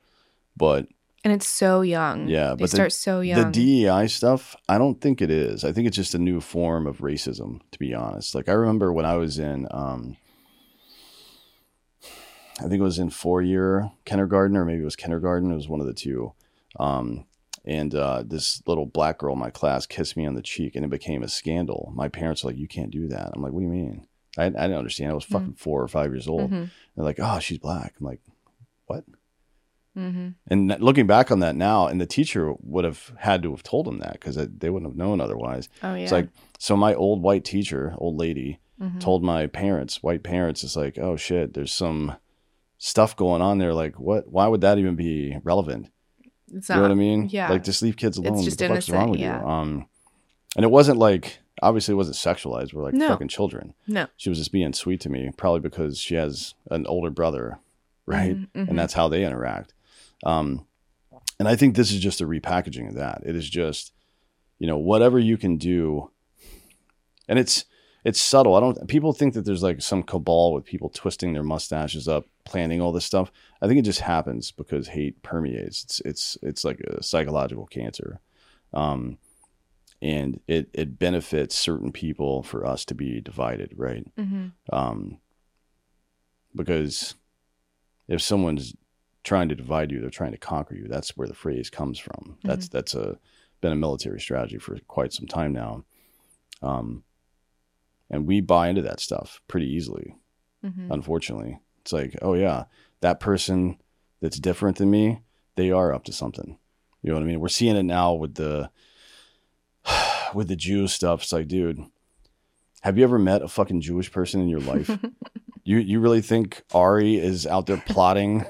but and it's so young Yeah, they but the- start so young the DEI stuff, I don't think it is. I think it's just a new form of racism, to be honest. Like I remember when I was in, um, I think it was in four year kindergarten, or maybe it was kindergarten. It was one of the two. Um, and uh, this little black girl in my class kissed me on the cheek, and it became a scandal. My parents were like, "You can't do that." I'm like, "What do you mean?" I, I didn't understand. I was fucking four or five years old. Mhm. They're like, "Oh, she's black." I'm like, "What?" Mhm. And looking back on that now, and the teacher would have had to have told him that because they wouldn't have known otherwise. oh yeah It's like, so my old white teacher, old lady, Mhm. told my parents, white parents, it's like, oh shit, there's some stuff going on there. Like, what? Why would that even be relevant? it's you know what I mean? yeah Like, just leave kids alone. It's just what the fuck's wrong with yeah. you? Um, and it wasn't like, obviously, it wasn't sexualized. We're like No. fucking children. no She was just being sweet to me, probably because she has an older brother, right? Mhm, mhm. and that's how they interact. Um, and I think this is just a repackaging of that. It is just, you know, whatever you can do, and it's it's subtle. I don't. People think that there's like some cabal with people twisting their mustaches up, planning all this stuff. I think it just happens because hate permeates. It's it's it's like a psychological cancer, um, and it it benefits certain people for us to be divided, right? Mhm. um, because if someone's trying to divide you, they're trying to conquer you. That's where the phrase comes from. That's that's a been a military strategy for quite some time now, um, and we buy into that stuff pretty easily. Mhm. Unfortunately, it's like, oh yeah, that person that's different than me, they are up to something. You know what I mean? We're seeing it now with the with the Jew stuff. It's like, dude, have you ever met a fucking Jewish person in your life? you you really think Ari is out there plotting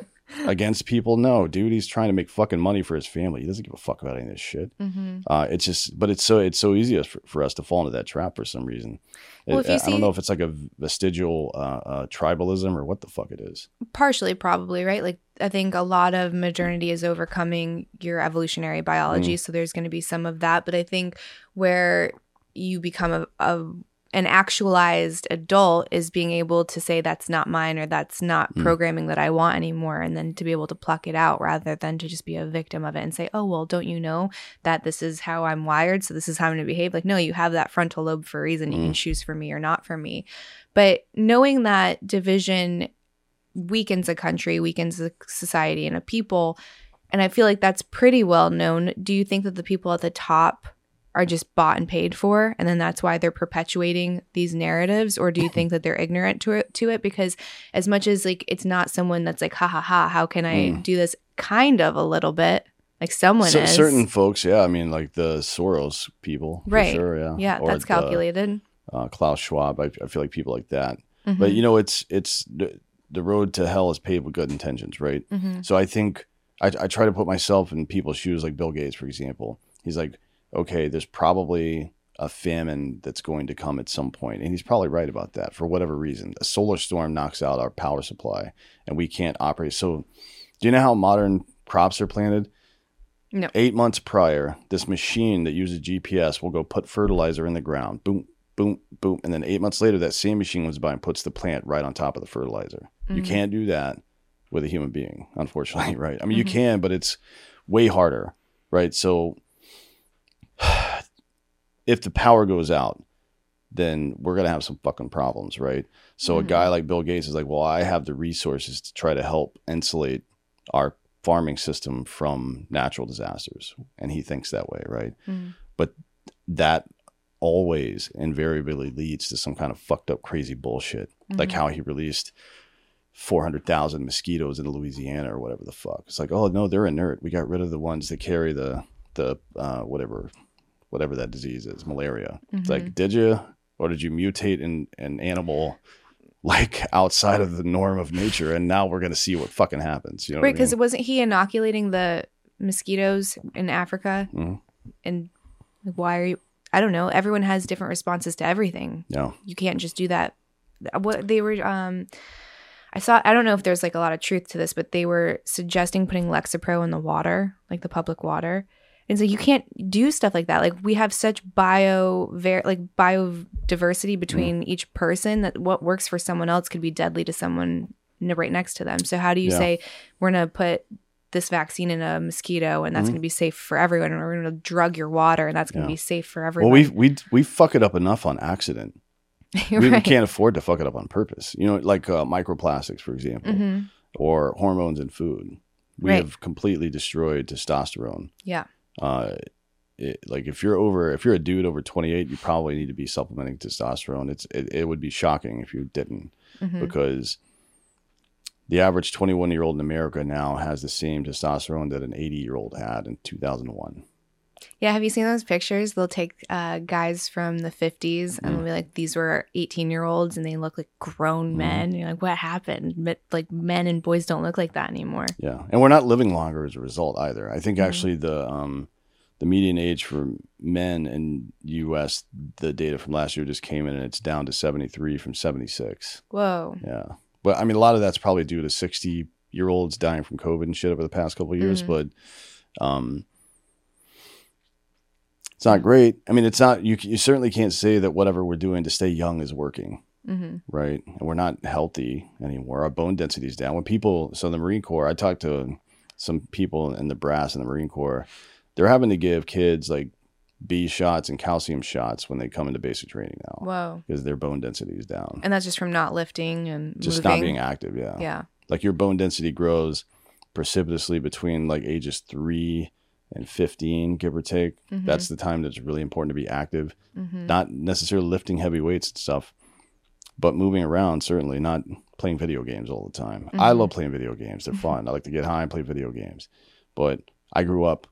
against people? No, dude, he's trying to make fucking money for his family. He doesn't give a fuck about any of this shit. Mhm. Uh, it's just, but it's so it's so easy for, for us to fall into that trap for some reason. Well, It- I see- don't know if it's like a vestigial uh, uh, tribalism or what the fuck it is. partially probably right like i think a lot of modernity is overcoming your evolutionary biology so there's going to be some of that but i think where you become a, a an actualized adult is being able to say that's not mine or that's not Mm. programming that I want anymore and then to be able to pluck it out rather than to just be a victim of it and say, "Oh, well, don't you know that this is how I'm wired, so this is how I'm going to behave?" Like, no, you have that frontal lobe for a reason. You can choose for me or not for me. But knowing that division weakens a country, weakens a society and a people, and I feel like that's pretty well known. Do you think that the people at the top are just bought and paid for and then that's why they're perpetuating these narratives or do you think that they're ignorant to it to it because as much as like it's not someone that's like ha ha ha how can i do this kind of a little bit like someone So, is certain folks, yeah, I mean, like the Soros people, for right Sure, yeah, yeah Or that's the, calculated uh, Klaus Schwab. I, I feel like people like that. Mm-hmm. But you know, it's it's the, the road to hell is paved with good intentions, right? Mm-hmm. So I think I, I try to put myself in people's shoes, like Bill Gates, for example. He's like, okay, there's probably a famine that's going to come at some point, and he's probably right about that for whatever reason. A solar storm knocks out our power supply, and we can't operate. So, do you know how modern crops are planted? No. Eight months prior, this machine that uses GPS will go put fertilizer in the ground. Boom, boom, boom. And then eight months later, that same machine comes by and puts the plant right on top of the fertilizer. You mm-hmm. can't do that with a human being, unfortunately, right? I mean, you mm-hmm. can, but it's way harder, right? So if the power goes out, then we're going to have some fucking problems, right? So a guy like Bill Gates is like, well, I have the resources to try to help insulate our farming system from natural disasters. And he thinks that way, right? Mhm. But that always invariably leads to some kind of fucked up, crazy bullshit, like how he released 400,000 mosquitoes in Louisiana or whatever the fuck. It's like, oh no, they're inert. We got rid of the ones that carry the the uh, whatever whatever that disease is, malaria. It's Mm-hmm. like, did you or did you mutate in an animal like outside of the norm of nature? And now we're gonna see what fucking happens. You know, Right, because because wasn't he inoculating the mosquitoes in Africa? Mhm. And why are you? I don't know. Everyone has different responses to everything. no, You can't just do that. What they were, um, I saw. I don't know if there's like a lot of truth to this, but they were suggesting putting Lexapro in the water, like the public water. And so you can't do stuff like that. Like we have such bio, ver- like biodiversity between each person that what works for someone else could be deadly to someone right next to them. So how do you Yeah. say we're gonna put this vaccine in a mosquito and that's Mhm. gonna be safe for everyone, and we're gonna drug your water and that's gonna Yeah. be safe for everyone. well, we we we fuck it up enough on accident. We, we can't afford to fuck it up on purpose. You know, like uh, microplastics, for example, Mhm. or hormones in food. We Right. have completely destroyed testosterone. Yeah. Uh, it, like if you're over, if you're a dude over 28, you probably need to be supplementing testosterone. It's it, it would be shocking if you didn't, Mhm. because the average 21 year old in America now has the same testosterone that an 80 year old had in 2001. Yeah, have you seen those pictures? They'll take uh, guys from the 50s and Mm. they'll be like, these were 18 year olds and they look like grown Mm. men. You're like, what happened? But like men and boys don't look like that anymore. Yeah, and we're not living longer as a result either. I think Mhm. actually the um, the median age for men in U.S. the data from last year just came in and it's down to 73 from 76. Whoa. Yeah, but I mean a lot of that's probably due to 60 year olds dying from COVID and shit over the past couple of years. Mhm. But um, it's not great. I mean, it's not. You you certainly can't say that whatever we're doing to stay young is working hmm right? And we're not healthy anymore. Our bone density is down. When people, so the Marine Corps, I talked to some people in the brass in the Marine Corps. They're having to give kids like B shots and calcium shots when they come into basic training now Whoa. because their bone density is down. And that's just from not lifting and Just moving. not being active. Yeah. Yeah. Like your bone density grows precipitously between like ages three and 15, give or take. Mhm. That's the time that's really important to be active. Mhm. Not necessarily lifting heavy weights and stuff, but moving around, certainly not playing video games all the time. I Mhm. love playing video games. They're fun. I like to get high and play video games. But I grew up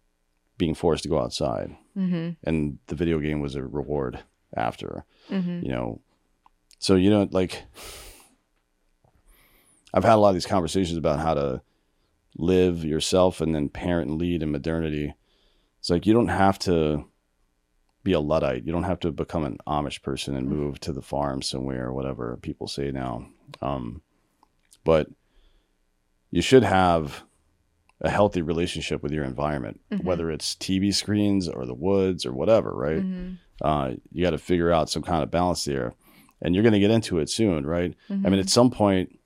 being forced to go outside, Mhm. and the video game was a reward after, Mhm. you know. So, you know, like, I've had a lot of these conversations about how to live yourself and then parent and lead in modernity. It's like you don't have to be a Luddite. You don't have to become an Amish person and move to the farm somewhere or whatever people say now. Um, but you should have a healthy relationship with your environment, Mhm. whether it's TV screens or the woods or whatever, right? Mhm. Uh, you got to figure out some kind of balance there. And you're going to get into it soon, right? I mean, Mhm. at some point,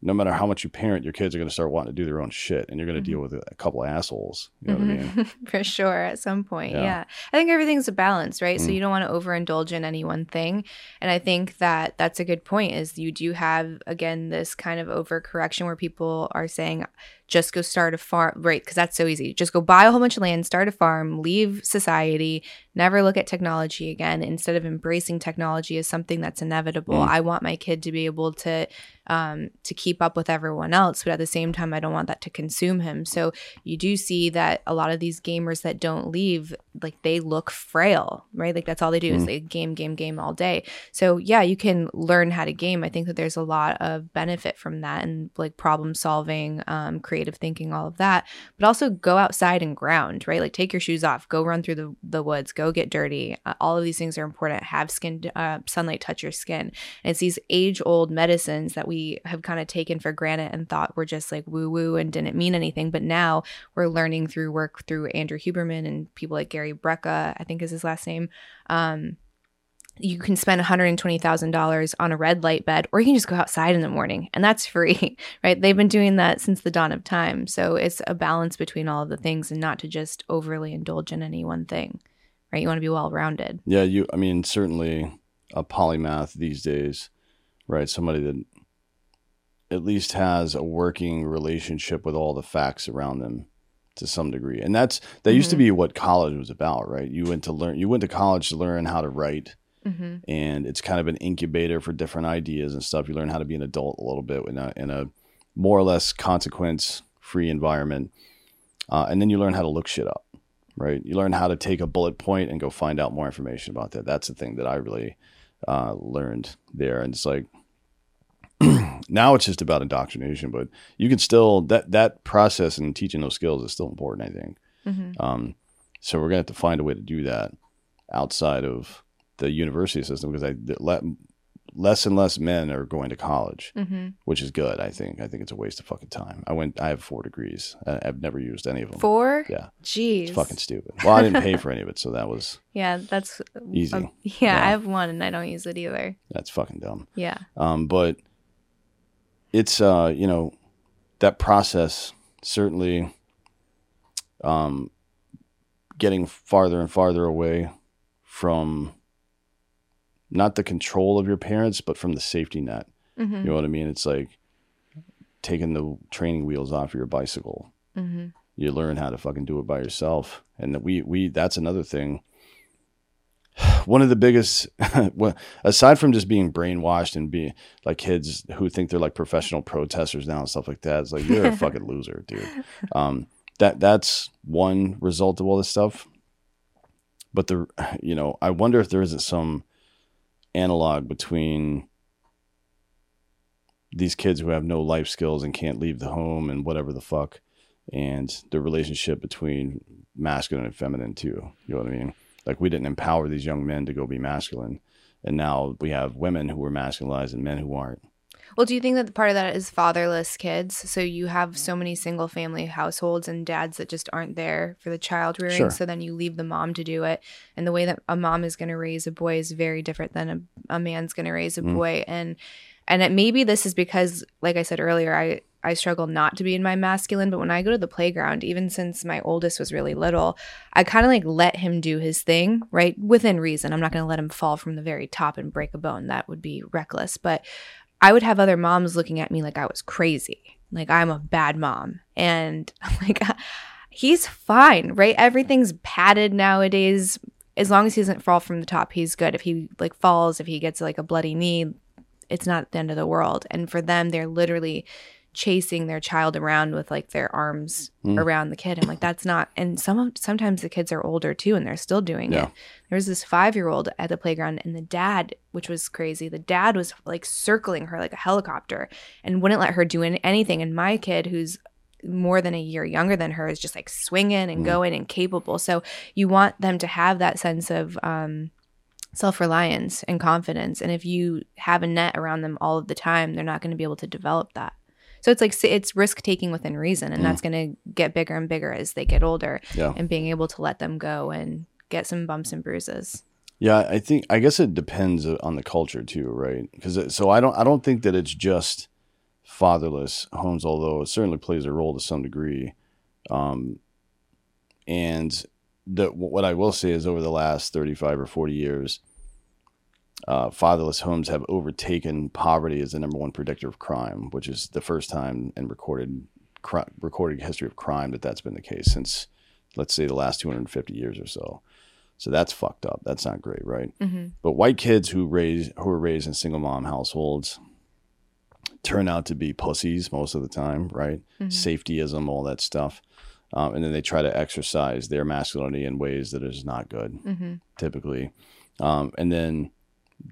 no matter how much you parent, your kids are going to start wanting to do their own shit, and you're going to Mhm. deal with a couple of assholes. You know what I mean? Mhm. For sure, at some point. Yeah. Yeah. I think everything's a balance, right? So Mm. you don't want to overindulge in any one thing. And I think that that's a good point is you do have again this kind of overcorrection where people are saying just go start a farm, right? Because that's so easy. Just go buy a whole bunch of land, start a farm, leave society, never look at technology again instead of embracing technology as something that's inevitable. Mm. I want my kid to be able to um, to keep up with everyone else, but at the same time, I don't want that to consume him. So you do see that a lot of these gamers that don't leave, like they look frail, right? Like that's all they do is Mm. they game, game, game all day. So yeah, you can learn how to game. I think that there's a lot of benefit from that and like problem solving, um, creative thinking, all of that. But also go outside and ground, right? Like take your shoes off, go run through the, the woods, go get dirty. Uh, all of these things are important. Have skin uh, sunlight touch your skin. And it's these age old medicines that we have kind of taken for granted and thought were just like woo woo and didn't mean anything. But now we're learning through work through Andrew Huberman and people like Gary Brecka, I think is his last name. Um, you can spend $120,000 on a red light bed, or you can just go outside in the morning, and that's free, right? They've been doing that since the dawn of time. So it's a balance between all of the things and not to just overly indulge in any one thing, right? You want to be well rounded. Yeah, you. I mean, certainly a polymath these days, right? Somebody that at least has a working relationship with all the facts around them to some degree, and that's that used to Mhm. be what college was about, right? You went to learn. You went to college to learn how to write, Mm-hmm. and it's kind of an incubator for different ideas and stuff. You learn how to be an adult a little bit in a in a more or less consequence free environment. Uh, and then you learn how to look shit up, right? You learn how to take a bullet point and go find out more information about that. That's the thing that I really uh, learned there. And it's like, now it's just about indoctrination, but you can still, that, that process and teaching those skills is still important, I think. Um, so we're going to have to find a way to do that outside of the university system because I, let, less and less men are going to college, Mm-hmm. which is good. I think. I think it's a waste of fucking time. I went. I have four degrees. I, I've never used any of them. Four? Yeah, Jeez. it's fucking stupid. Well, I didn't pay for any of it, so that was yeah, that's Easy. um, yeah, Yeah. I have one and I don't use it either. that's fucking dumb. Yeah. Um, but it's uh, you know, that process certainly um getting farther and farther away from not the control of your parents, but from the safety net. Mm-hmm. You know what I mean? It's like taking the training wheels off your bicycle. Mm-hmm. You learn how to fucking do it by yourself. And that we we that's another thing. One of the biggest, well, aside from just being brainwashed and being like kids who think they're like professional protesters now and stuff like that, it's like you're a fucking loser, dude. Um, that that's one result of all this stuff. But the, you know, I wonder if there isn't some analog between these kids who have no life skills and can't leave the home and whatever the fuck, and the relationship between masculine and feminine too. You know what I mean? Like we didn't empower these young men to go be masculine, and now we have women who are masculinized and men who aren't. Well, do you think that part of that is fatherless kids? So you have so many single family households and dads that just aren't there for the child rearing. Sure. So then you leave the mom to do it. And the way that a mom is going to raise a boy is very different than a, a man's going to raise a Mm. boy. And and it, maybe this is because, like I said earlier, I I struggle not to be in my masculine. But when I go to the playground, even since my oldest was really little, I kind of like let him do his thing, right? Within reason. I'm not going to let him fall from the very top and break a bone. That would be reckless. But I would have other moms looking at me like I was crazy, like I'm a bad mom. And like, he's fine, right? Everything's padded nowadays. As long as he doesn't fall from the top, he's good. If he like falls, if he gets like a bloody knee, it's not the end of the world. And for them, they're literally chasing their child around with like their arms Mm. around the kid. I'm like, that's not. And some sometimes the kids are older too, and they're still doing Yeah. it. There was this five year old at the playground, and the dad, which was crazy, the dad was like circling her like a helicopter and wouldn't let her do anything. And my kid, who's more than a year younger than her, is just like swinging and Mm. going and capable. So you want them to have that sense of um, self reliance and confidence. And if you have a net around them all of the time, they're not going to be able to develop that. So it's like it's risk taking within reason, and that's mm. going to get bigger and bigger as they get older, Yeah. and being able to let them go and get some bumps and bruises. Yeah, I think I guess it depends uh, on the culture too, right? Because uh, so I don't I don't think that it's just fatherless homes, although it certainly plays a role to some degree. Um, and the, what I will say is, over the last thirty five or forty years, uh, fatherless homes have overtaken poverty as the number one predictor of crime, which is the first time in recorded cri- recorded history of crime that that's been the case since, let's say, the last two hundred and fifty years or so. So that's fucked up. That's not great, right? Mm-hmm. But white kids who raise who are raised in single mom households turn out to be pussies most of the time, right? Safetyism, all that stuff, um, and then they try to exercise their masculinity in ways that is not good, Mm-hmm. typically. Um, and then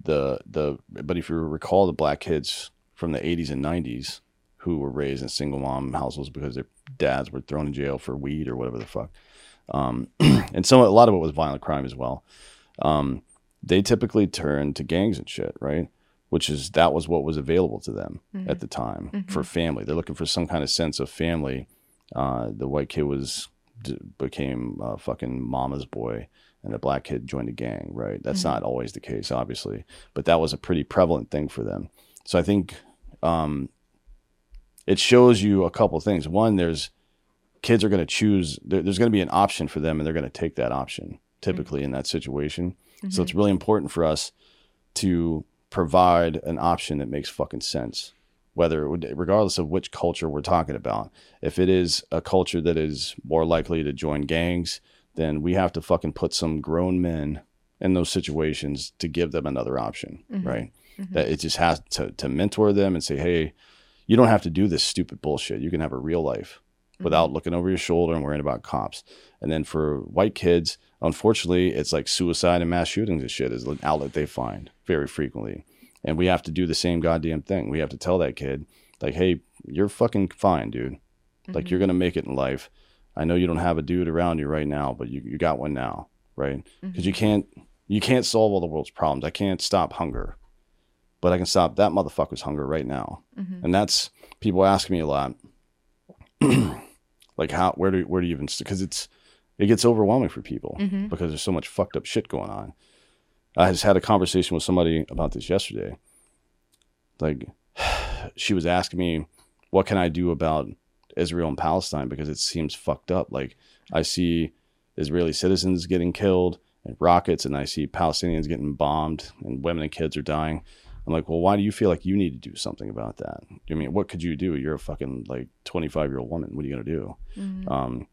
the the but if you recall the black kids from the 80s and 90s who were raised in single mom households because their dads were thrown in jail for weed or whatever the fuck. Um, and some a lot of it was violent crime as well. Um, they typically turn to gangs and shit right? Which is that was what was available to them at the time for family. They're looking for some kind of sense of family. Uh, the white kid was d- became uh, fucking mama's boy and a black kid joined a gang right? That's mm-hmm. not always the case obviously but that was a pretty prevalent thing for them. So i think um, it shows you a couple things. One there's kids are going to choose there, there's going to be an option for them and they're going to take that option mm-hmm. typically in that situation. So it's mm-hmm. really important for us to provide an option that makes fucking sense whether it would, regardless of which culture we're talking about. If it is a culture that is more likely to join gangs then we have to fucking put some grown men in those situations to give them another option mm-hmm. right mm-hmm. that it just has to, to mentor them and say hey you don't have to do this stupid bullshit. You can have a real life mm-hmm. without looking over your shoulder and worrying about cops. And then for white kids, unfortunately, it's like suicide and mass shootings and shit is an outlet they find very frequently. And we have to do the same goddamn thing. We have to tell that kid, like, hey, you're fucking fine, dude. Like, you're going to make it in life. I know you don't have a dude around you right now, but you, you got one now, right? Because you mm-hmm. can't you can't solve all the world's problems. I can't stop hunger, but I can stop that motherfucker's hunger right now. Mm-hmm. And that's people ask me a lot, like how where do where do you even because it's it gets overwhelming for people mm-hmm. because there's so much fucked up shit going on. I just had a conversation with somebody about this yesterday. Like she was asking me, what can I do about Israel and Palestine because it seems fucked up. Like I see Israeli citizens getting killed and rockets, and I see Palestinians getting bombed, and women and kids are dying. I'm like, well, why do you feel like you need to do something about that? I mean, what could you do? You're a fucking like 25 year old woman. What are you gonna do? Um,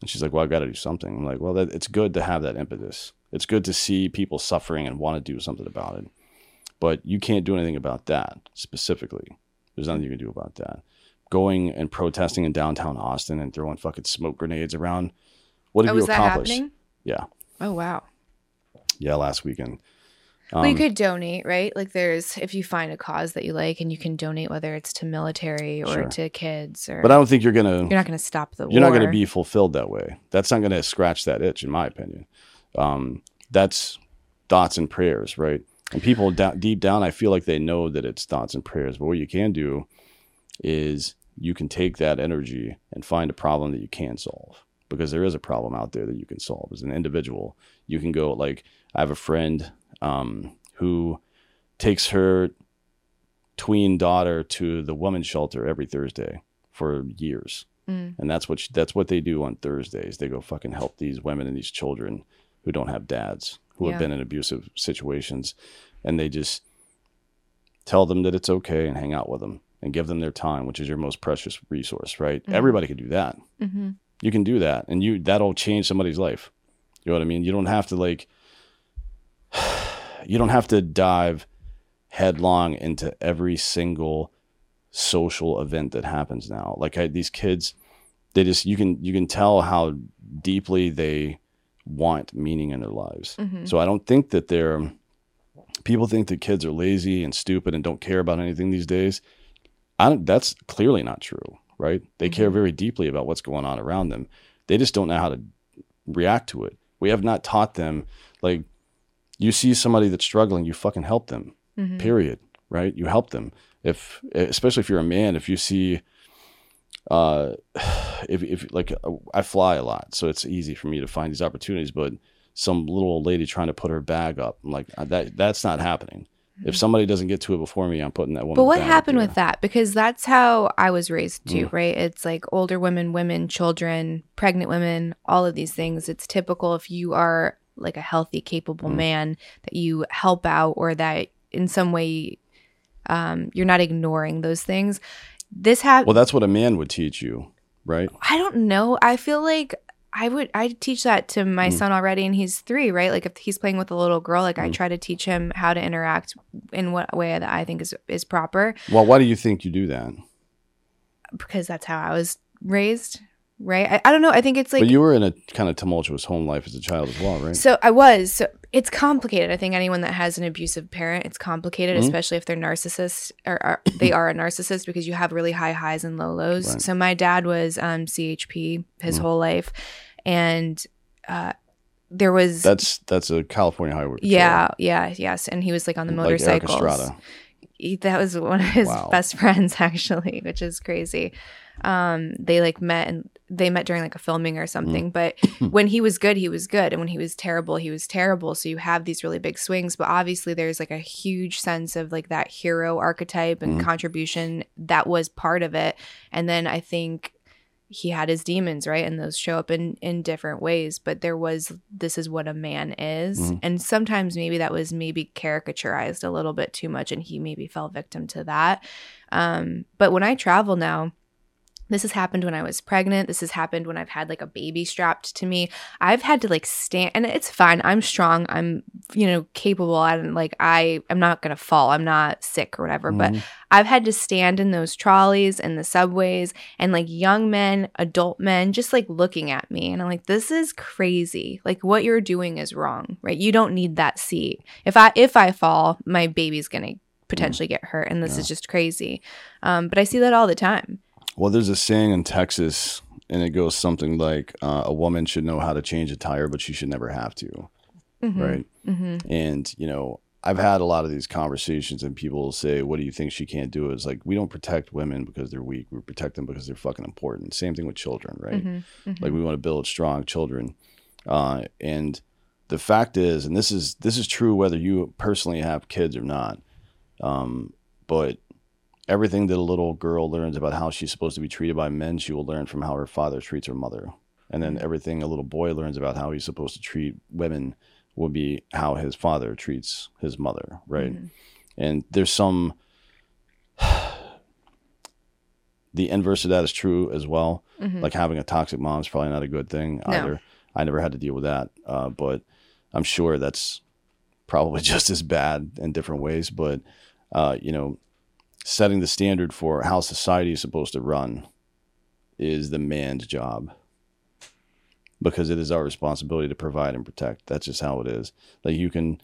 and she's like, well, I got to do something. I'm like, well, that, it's good to have that impetus. It's good to see people suffering and want to do something about it. But you can't do anything about that specifically. There's nothing you can do about that. Going and protesting in downtown Austin and throwing fucking smoke grenades around. What have Oh, you accomplished? Yeah. Oh wow. Yeah, last weekend. well, you Um, could donate, right? Like, there's if you find a cause that you like, and you can donate, whether it's to military or Sure. to kids, or But I don't think you're gonna you're not going to stop the you're war. not going to be fulfilled that way. That's not going to scratch that itch, in my opinion. Um, that's thoughts and prayers, right? And people deep down, I feel like they know that it's thoughts and prayers. But what you can do is you can take that energy and find a problem that you can solve because there is a problem out there that you can solve as an individual. You can go like I have a friend um, who takes her tween daughter to the women's shelter every Thursday for years and that's what that's what they do on Thursdays. They go fucking help these women and these children who don't have dads, who Yeah. have been in abusive situations, and they just tell them that it's okay and hang out with them and give them their time, which is your most precious resource, right? Everybody can do that. Mhm. You can do that, and you that'll change somebody's life. You know what I mean? You don't have to like, you don't have to dive headlong into every single social event that happens now. Like I, these kids, they just you can you can tell how deeply they want meaning in their lives. So I don't think that they're people think that kids are lazy and stupid and don't care about anything these days. I don't, that's clearly not true, right? They care very deeply about what's going on around them. They just don't know how to react to it. We have not taught them like you see somebody that's struggling, you fucking help them. Period. Right? You help them. If especially if you're a man, if you see uh if if like uh, I fly a lot, so it's easy for me to find these opportunities, but some little old lady trying to put her bag up, I'm like uh, that that's not happening. If somebody doesn't get to it before me, I'm putting that woman. But what happened with that? Because that's how I was raised too, Mm. right? It's like older women, women, children, pregnant women, all of these things. It's typical if you are like a healthy, capable Mm. man that you help out or that in some way um, you're not ignoring those things. This happened. Well, that's what a man would teach you, right? I don't know. I feel like I would I teach that to my Mm. son already and he's 3, right? Like if he's playing with a little girl, like I try to teach him how to interact in what way that I think is is proper Well, why do you think you do that? because that's how I was raised, right? I, I don't know. I think it's like but you were in a kind of tumultuous home life as a child as well, right? so I was. So it's complicated. I think anyone that has an abusive parent, it's complicated, Mm-hmm. especially if they're narcissists or, or they are a narcissist because you have really high highs and low lows. Right. So my dad was um, CHP his Mm. whole life, and uh, there was That's that's a California highway. patrol, yeah, yeah, yes, and he was like on the like motorcycles. That was one of his Wow. best friends actually which is crazy um they like met and they met during like a filming or something but when he was good he was good and when he was terrible he was terrible. So you have these really big swings but obviously there's like a huge sense of like that hero archetype and contribution that was part of it. And then i think he had his demons right? And those show up in in different ways but there was this is what a man is. And sometimes maybe that was maybe caricaturized a little bit too much and he maybe fell victim to that. Um but when i travel now This has happened when I was pregnant. This has happened when I've had like a baby strapped to me. I've had to like stand and it's fine. I'm strong. I'm, you know, capable and like I I'm not going to fall. I'm not sick or whatever, but I've had to stand in those trolleys and the subways and like young men, adult men just like looking at me and I'm like this is crazy. Like what you're doing is wrong, right? You don't need that seat. If I if I fall, my baby's going to potentially get hurt and this is just crazy. Um, but I see that all the time. Well, there's a saying in Texas, and it goes something like, uh, "A woman should know how to change a tire, but she should never have to." Right. And you know, I've had a lot of these conversations, and people will say, "What do you think she can't do?" It's like we don't protect women because they're weak. We protect them because they're fucking important. Same thing with children, right? Like we want to build strong children, uh, and the fact is, and this is this is true whether you personally have kids or not. Um, but everything that a little girl learns about how she's supposed to be treated by men, she will learn from how her father treats her mother. And then everything a little boy learns about how he's supposed to treat women will be how his father treats his mother, right? And there's some the inverse of that is true as well. Like having a toxic mom is probably not a good thing No. either. I never had to deal with that, uh, but I'm sure that's probably just as bad in different ways. But uh, you know, setting the standard for how society is supposed to run is the man's job because it is our responsibility to provide and protect. That's just how it is. Like you can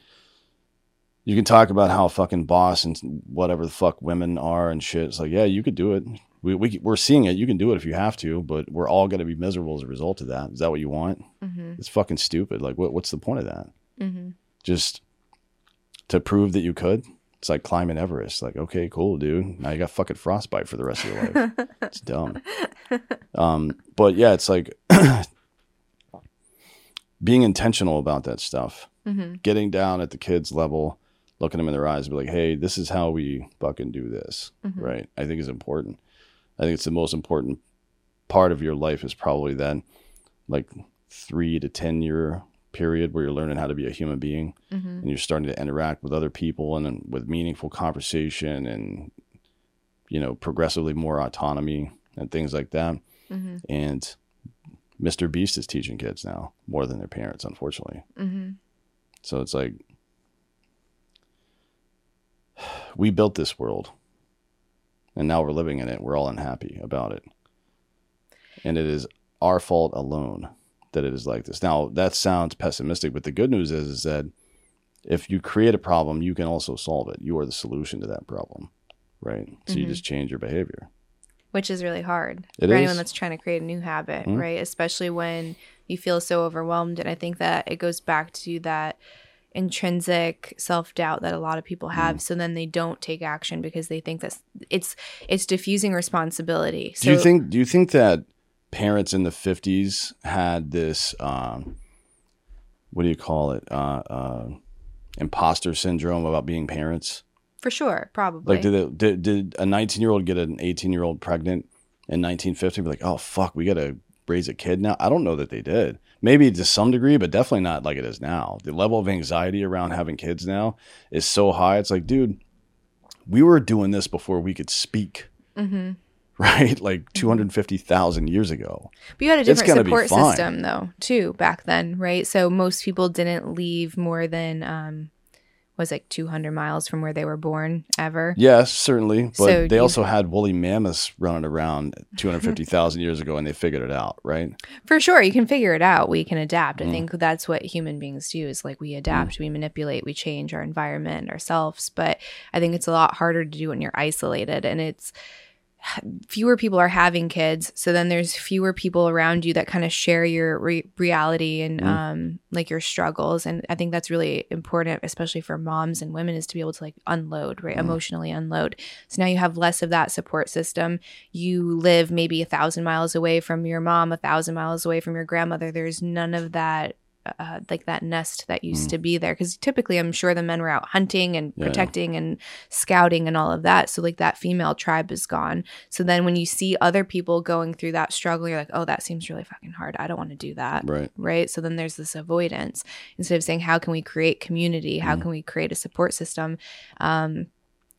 you can talk about how fucking boss and whatever the fuck women are and shit. It's like, yeah, you could do it. We, we, we're seeing it. You can do it if you have to, but we're all going to be miserable as a result of that. Is that what you want? Mm-hmm. It's fucking stupid. Like, what, what's the point of that? Mm-hmm. Just to prove that you could? It's like climbing Everest. Like, okay, cool, dude. Now you got fucking frostbite for the rest of your life. it's dumb. Um, but yeah, it's like being intentional about that stuff, getting down at the kids' level, looking them in their eyes, and be like, hey, this is how we fucking do this, right? I think is important. I think it's the most important part of your life is probably that, like three to ten year period where you're learning how to be a human being mm-hmm. and you're starting to interact with other people and, then with meaningful conversation and you know progressively more autonomy and things like that. Mm-hmm. And mr beast is teaching kids now more than their parents unfortunately. Mm-hmm. So it's like we built this world and now we're living in it. We're all unhappy about it. And it is our fault alone that it is like this now that sounds pessimistic but the good news is, is that if you create a problem you can also solve it you are the solution to that problem right so you just change your behavior which is really hard It for anyone that's trying to create a new habit, Mhm. right? Especially when you feel so overwhelmed. And I think that it goes back to that intrinsic self doubt that a lot of people Mm. have. So then they don't take action because they think that it's it's diffusing responsibility. So do you think do you think that parents in the 50s had this um, what do you call it? Uh, uh, imposter syndrome about being parents? For sure, probably. like did, it, did did a 19 year old get an 18 year old pregnant in 1950 be like oh fuck we gotta raise a kid now? I don't know that they did. Maybe to some degree but definitely not like it is now. The level of anxiety around having kids now is so high. It's like dude we were doing this before we could speak. Hmm right like 250000 years ago But you had a different support system though, too, back then, right? So most people didn't leave more than um was like 200 miles from where they were born ever. yes certainly but So they you- also had woolly mammoths running around 250000 years ago and they figured it out right For sure, you can figure it out. We can adapt. Mm. I think that's what human beings do is like we adapt, we manipulate, we change our environment, ourselves. But I think it's a lot harder to do when you're isolated and it's fewer people are having kids so then there's fewer people around you that kind of share your re- reality and Mm. um like your struggles and i think that's really important especially for moms and women is to be able to like unload right Mm. emotionally unload so now you have less of that support system you live maybe a thousand miles away from your mom a thousand miles away from your grandmother there's none of that uh, like that nest that used Mm. to be there. Because typically i'm sure the men were out hunting and Yeah. protecting and scouting and all of that. So like that female tribe is gone. So then when you see other people going through that struggle you're like oh that seems really fucking hard. I don't want to do that. Right. Right? So then there's this avoidance. Instead of saying how can we create community? How Mm. can we create a support system? Um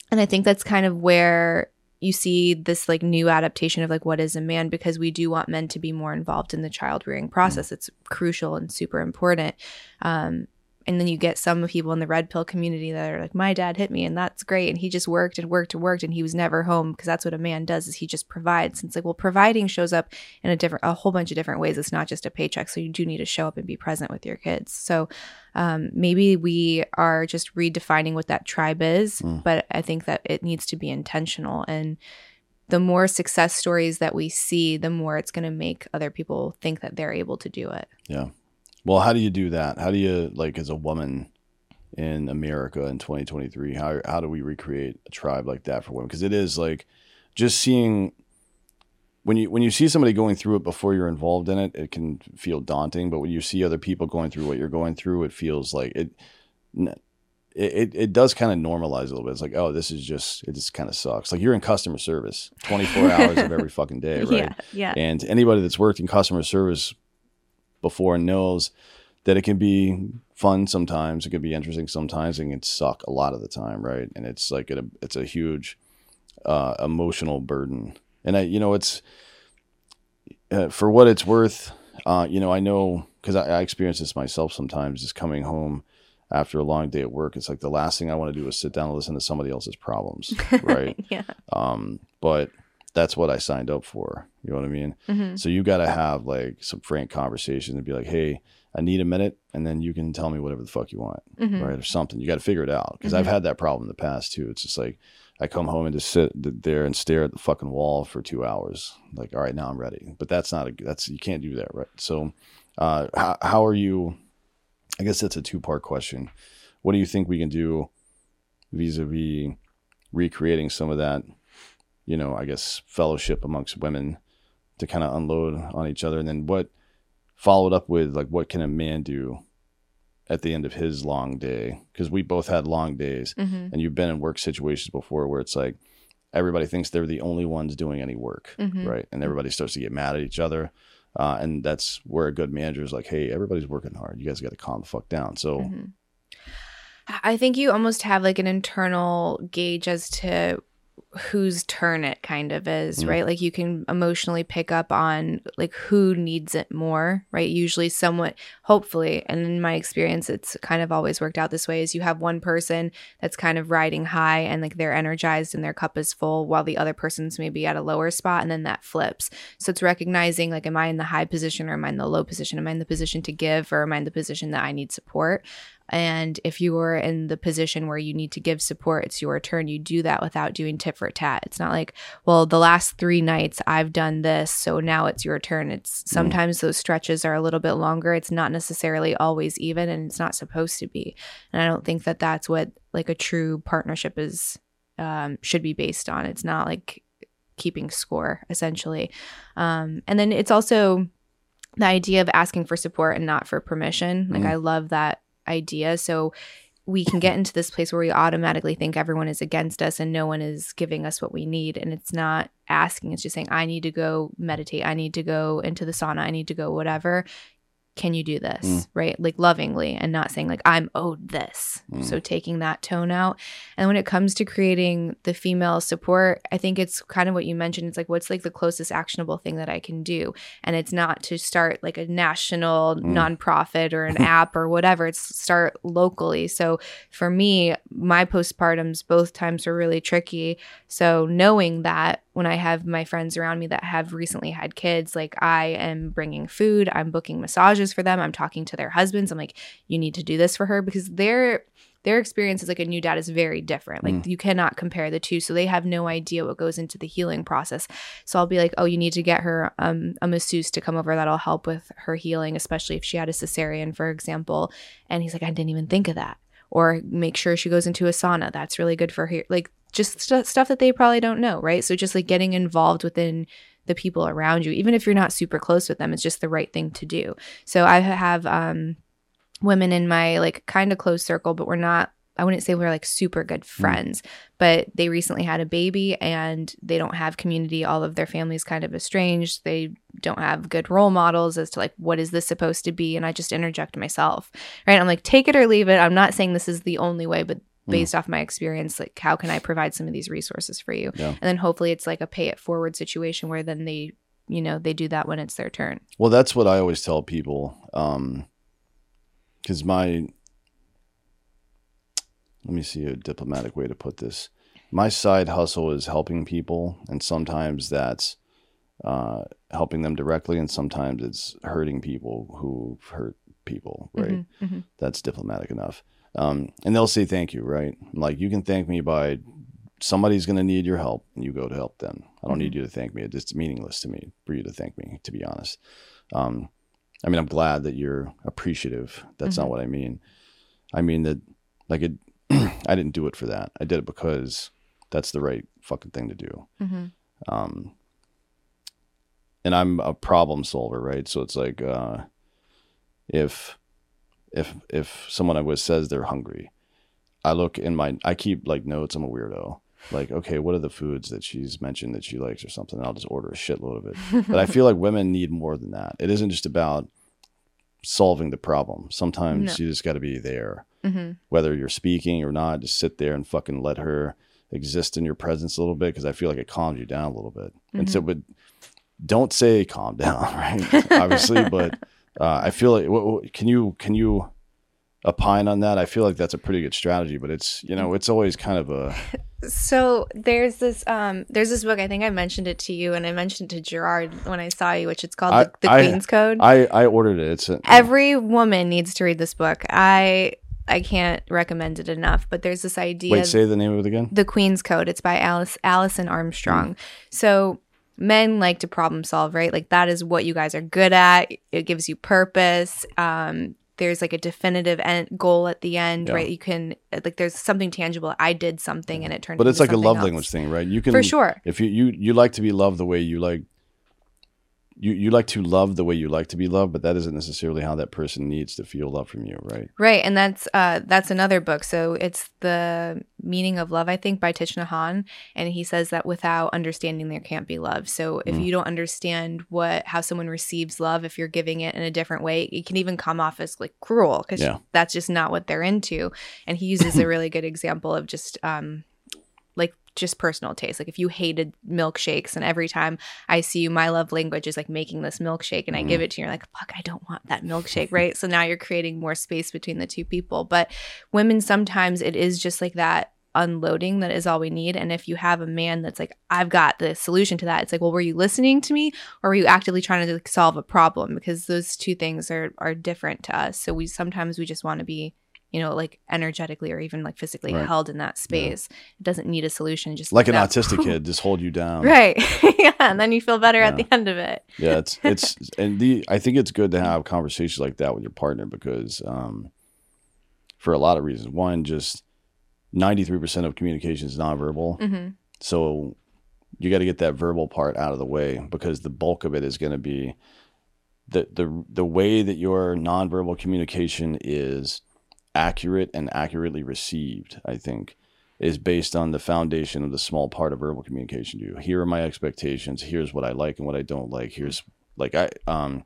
and i think that's kind of where you see this like new adaptation of like what is a man because we do want men to be more involved in the child rearing process. It's crucial and super important. Um, and then you get some people in the red pill community that are like my dad hit me and that's great and he just worked and worked and worked and he was never home because that's what a man does is he just provides. And it's like well providing shows up in a different a whole bunch of different ways. It's not just a paycheck so you do need to show up and be present with your kids. So um, maybe we are just redefining what that tribe is but i think that it needs to be intentional. And the more success stories that we see the more it's going to make other people think that they're able to do it. Yeah. Well, how do you do that? How do you like as a woman in America in 2023? How how do we recreate a tribe like that for women? Because it is like just seeing when you when you see somebody going through it before you're involved in it, it can feel daunting. But when you see other people going through what you're going through, it feels like it. n- It, it, it does kind of normalize a little bit. It's like, oh, this is just, it just kind of sucks. Like you're in customer service 24 hours of every fucking day, right? yeah yeah And anybody that's worked in customer service before and knows that it can be fun sometimes, it can be interesting sometimes, and it can suck a lot of the time, right? And it's like a, it's a huge uh, emotional burden. And I, you know, it's uh, for what it's worth. Uh, you know, I know because I, I experience this myself sometimes. Just coming home after a long day at work, it's like the last thing I want to do is sit down and listen to somebody else's problems, right? yeah um, but that's what I signed up for. You know what I mean? hmm So you got to have like some frank conversation and be like, "Hey, I need a minute," and then you can tell me whatever the fuck you want, Mhm. right, or something. You got to figure it out because I've had that problem in the past too. It's just like I come home and just sit there and stare at the fucking wall for two hours. Like, all right, now I'm ready. But that's not a that's you can't do that, right? So, uh, how how are you? I guess that's a two part question. What do you think we can do vis a vis recreating some of that? You know, I guess fellowship amongst women to kind of unload on each other, and then what followed up with like what can a man do at the end of his long day? Because we both had long days, hmm and you've been in work situations before where it's like everybody thinks they're the only ones doing any work, Mhm. right? And everybody starts to get mad at each other. Uh, and that's where a good manager is like, hey, everybody's working hard. You guys got to calm the fuck down. So, Mhm. I think you almost have like an internal gauge as to whose turn it kind of is, Mm. right? Like you can emotionally pick up on like who needs it more, right? Usually somewhat hopefully, and in my experience it's kind of always worked out this way is you have one person that's kind of riding high and like they're energized and their cup is full while the other person's maybe at a lower spot and then that flips. So it's recognizing like am I in the high position or am I in the low position? Am I in the position to give or am I in the position that I need support? And if you are in the position where you need to give support, it's your turn. You do that without doing tit for tat. It's not like, well, the last three nights I've done this, so now it's your turn. It's sometimes those stretches are a little bit longer. It's not necessarily always even, and it's not supposed to be. And I don't think that that's what like a true partnership is um, should be based on. It's not like keeping score essentially. Um, and then it's also the idea of asking for support and not for permission. Like Mm. I love that idea. So we can get into this place where we automatically think everyone is against us and no one is giving us what we need. And it's not asking, it's just saying, I need to go meditate. I need to go into the sauna. I need to go whatever. Can you do this? Mm. Right? Like lovingly and not saying, like, I'm owed this. Mm. So taking that tone out. And when it comes to creating the female support, I think it's kind of what you mentioned. It's like, what's like the closest actionable thing that I can do? And it's not to start like a national nonprofit or an app or whatever. It's start locally. So for me, my postpartums both times were really tricky. So knowing that when I have my friends around me that have recently had kids, like I am bringing food, I'm booking massages for them, I'm talking to their husbands. I'm like, you need to do this for her because their their experience as like a new dad is very different. Like you cannot compare the two. So they have no idea what goes into the healing process. So I'll be like, oh, you need to get her um, a masseuse to come over that'll help with her healing, especially if she had a cesarean, for example. And he's like, I didn't even think of that. Or make sure she goes into a sauna. That's really good for her. Like just st- stuff that they probably don't know, right? So just like getting involved within the people around you, even if you're not super close with them, it's just the right thing to do. So I have um, women in my like kind of close circle, but we're not. I wouldn't say we're like super good friends, but they recently had a baby and they don't have community. All of their family's kind of estranged. They don't have good role models as to like what is this supposed to be. And I just interject myself, right? I'm like, take it or leave it. I'm not saying this is the only way, but based off my experience like how can i provide some of these resources for you Yeah. and then hopefully it's like a pay it forward situation where then they you know they do that when it's their turn Well, that's what I always tell people. Um, because my, let me see a diplomatic way to put this. My side hustle is helping people, and sometimes that's uh, helping them directly, and sometimes it's hurting people who hurt people. Right? Mhm. That's diplomatic enough. Um, and they'll say thank you, right? Like you can thank me by somebody's going to need your help, and you go to help them. I don't need you to thank me. It's meaningless to me for you to thank me, to be honest. Um, I mean, I'm glad that you're appreciative. That's not what I mean. I mean that, like, it. I didn't do it for that. I did it because that's the right fucking thing to do. Mhm. Um, and I'm a problem solver, right? So it's like, uh, if if if someone I was says they're hungry, I look in my I keep like notes. I'm a weirdo. Like, okay, what are the foods that she's mentioned that she likes or something? I'll just order a shitload of it. but I feel like women need more than that. It isn't just about solving the problem. Sometimes No. you just got to be there, Mhm. whether you're speaking or not. Just sit there and fucking let her exist in your presence a little bit because I feel like it calms you down a little bit. And so, but don't say calm down, right? Obviously, but uh, I feel like can you can you opine on that? I feel like that's a pretty good strategy, but it's you know it's always kind of a So there's this um there's this book I think I mentioned it to you and I mentioned it to Gerard when I saw you which it's called I- the, the I- Queen's Code. I I ordered it. It's a, Every woman needs to read this book. I I can't recommend it enough. But there's this idea wait. Say the name of it again. the Queen's Code. It's by Alice Alison Armstrong. Mm. So men like to problem solve, right? Like that is what you guys are good at. It gives you purpose. Um, there's like a definitive end goal at the end, Yeah. right? You can like there's something tangible. I did something and it turned. But it's like a love else. language thing, right? You can For sure. If you you you like to be loved the way you like. You, you like to love the way you like to be loved, but that isn't necessarily how that person needs to feel love from you, right? Right, and that's uh that's another book. So it's the meaning of love, I think, by Thich Nhat Hanh, and he says that without understanding, there can't be love. So if Mm. you don't understand what how someone receives love, if you're giving it in a different way, it can even come off as like cruel because Yeah. that's just not what they're into. And he uses a really good example of just um just personal taste. Like if you hated milkshakes and every time I see you, my love language is like making this milkshake and I Mm-hmm. give it to you, you're like, fuck, I don't want that milkshake, right? so now you're creating more space between the two people. But women, sometimes it is just like that unloading that is all we need. And if you have a man that's like, I've got the solution to that, it's like, well, were you listening to me or were you actively trying to like, solve a problem? Because those two things are are different to us. So we sometimes we just want to be you know, like energetically or even like physically Right. held in that space. It doesn't need a solution. Just Like an autistic kid, just hold you down. Right. yeah. And then you feel better at the end of it. yeah it's it's and the i think it's good to have conversations like that with your partner because um for a lot of reasons one just 93% of communication is nonverbal hmm so you got to get that verbal part out of the way because the bulk of it is going to be the the the way that your nonverbal communication is accurate and accurately received i think is based on the foundation of the small part of verbal communication you here are my expectations here's what i like and what i don't like here's like i um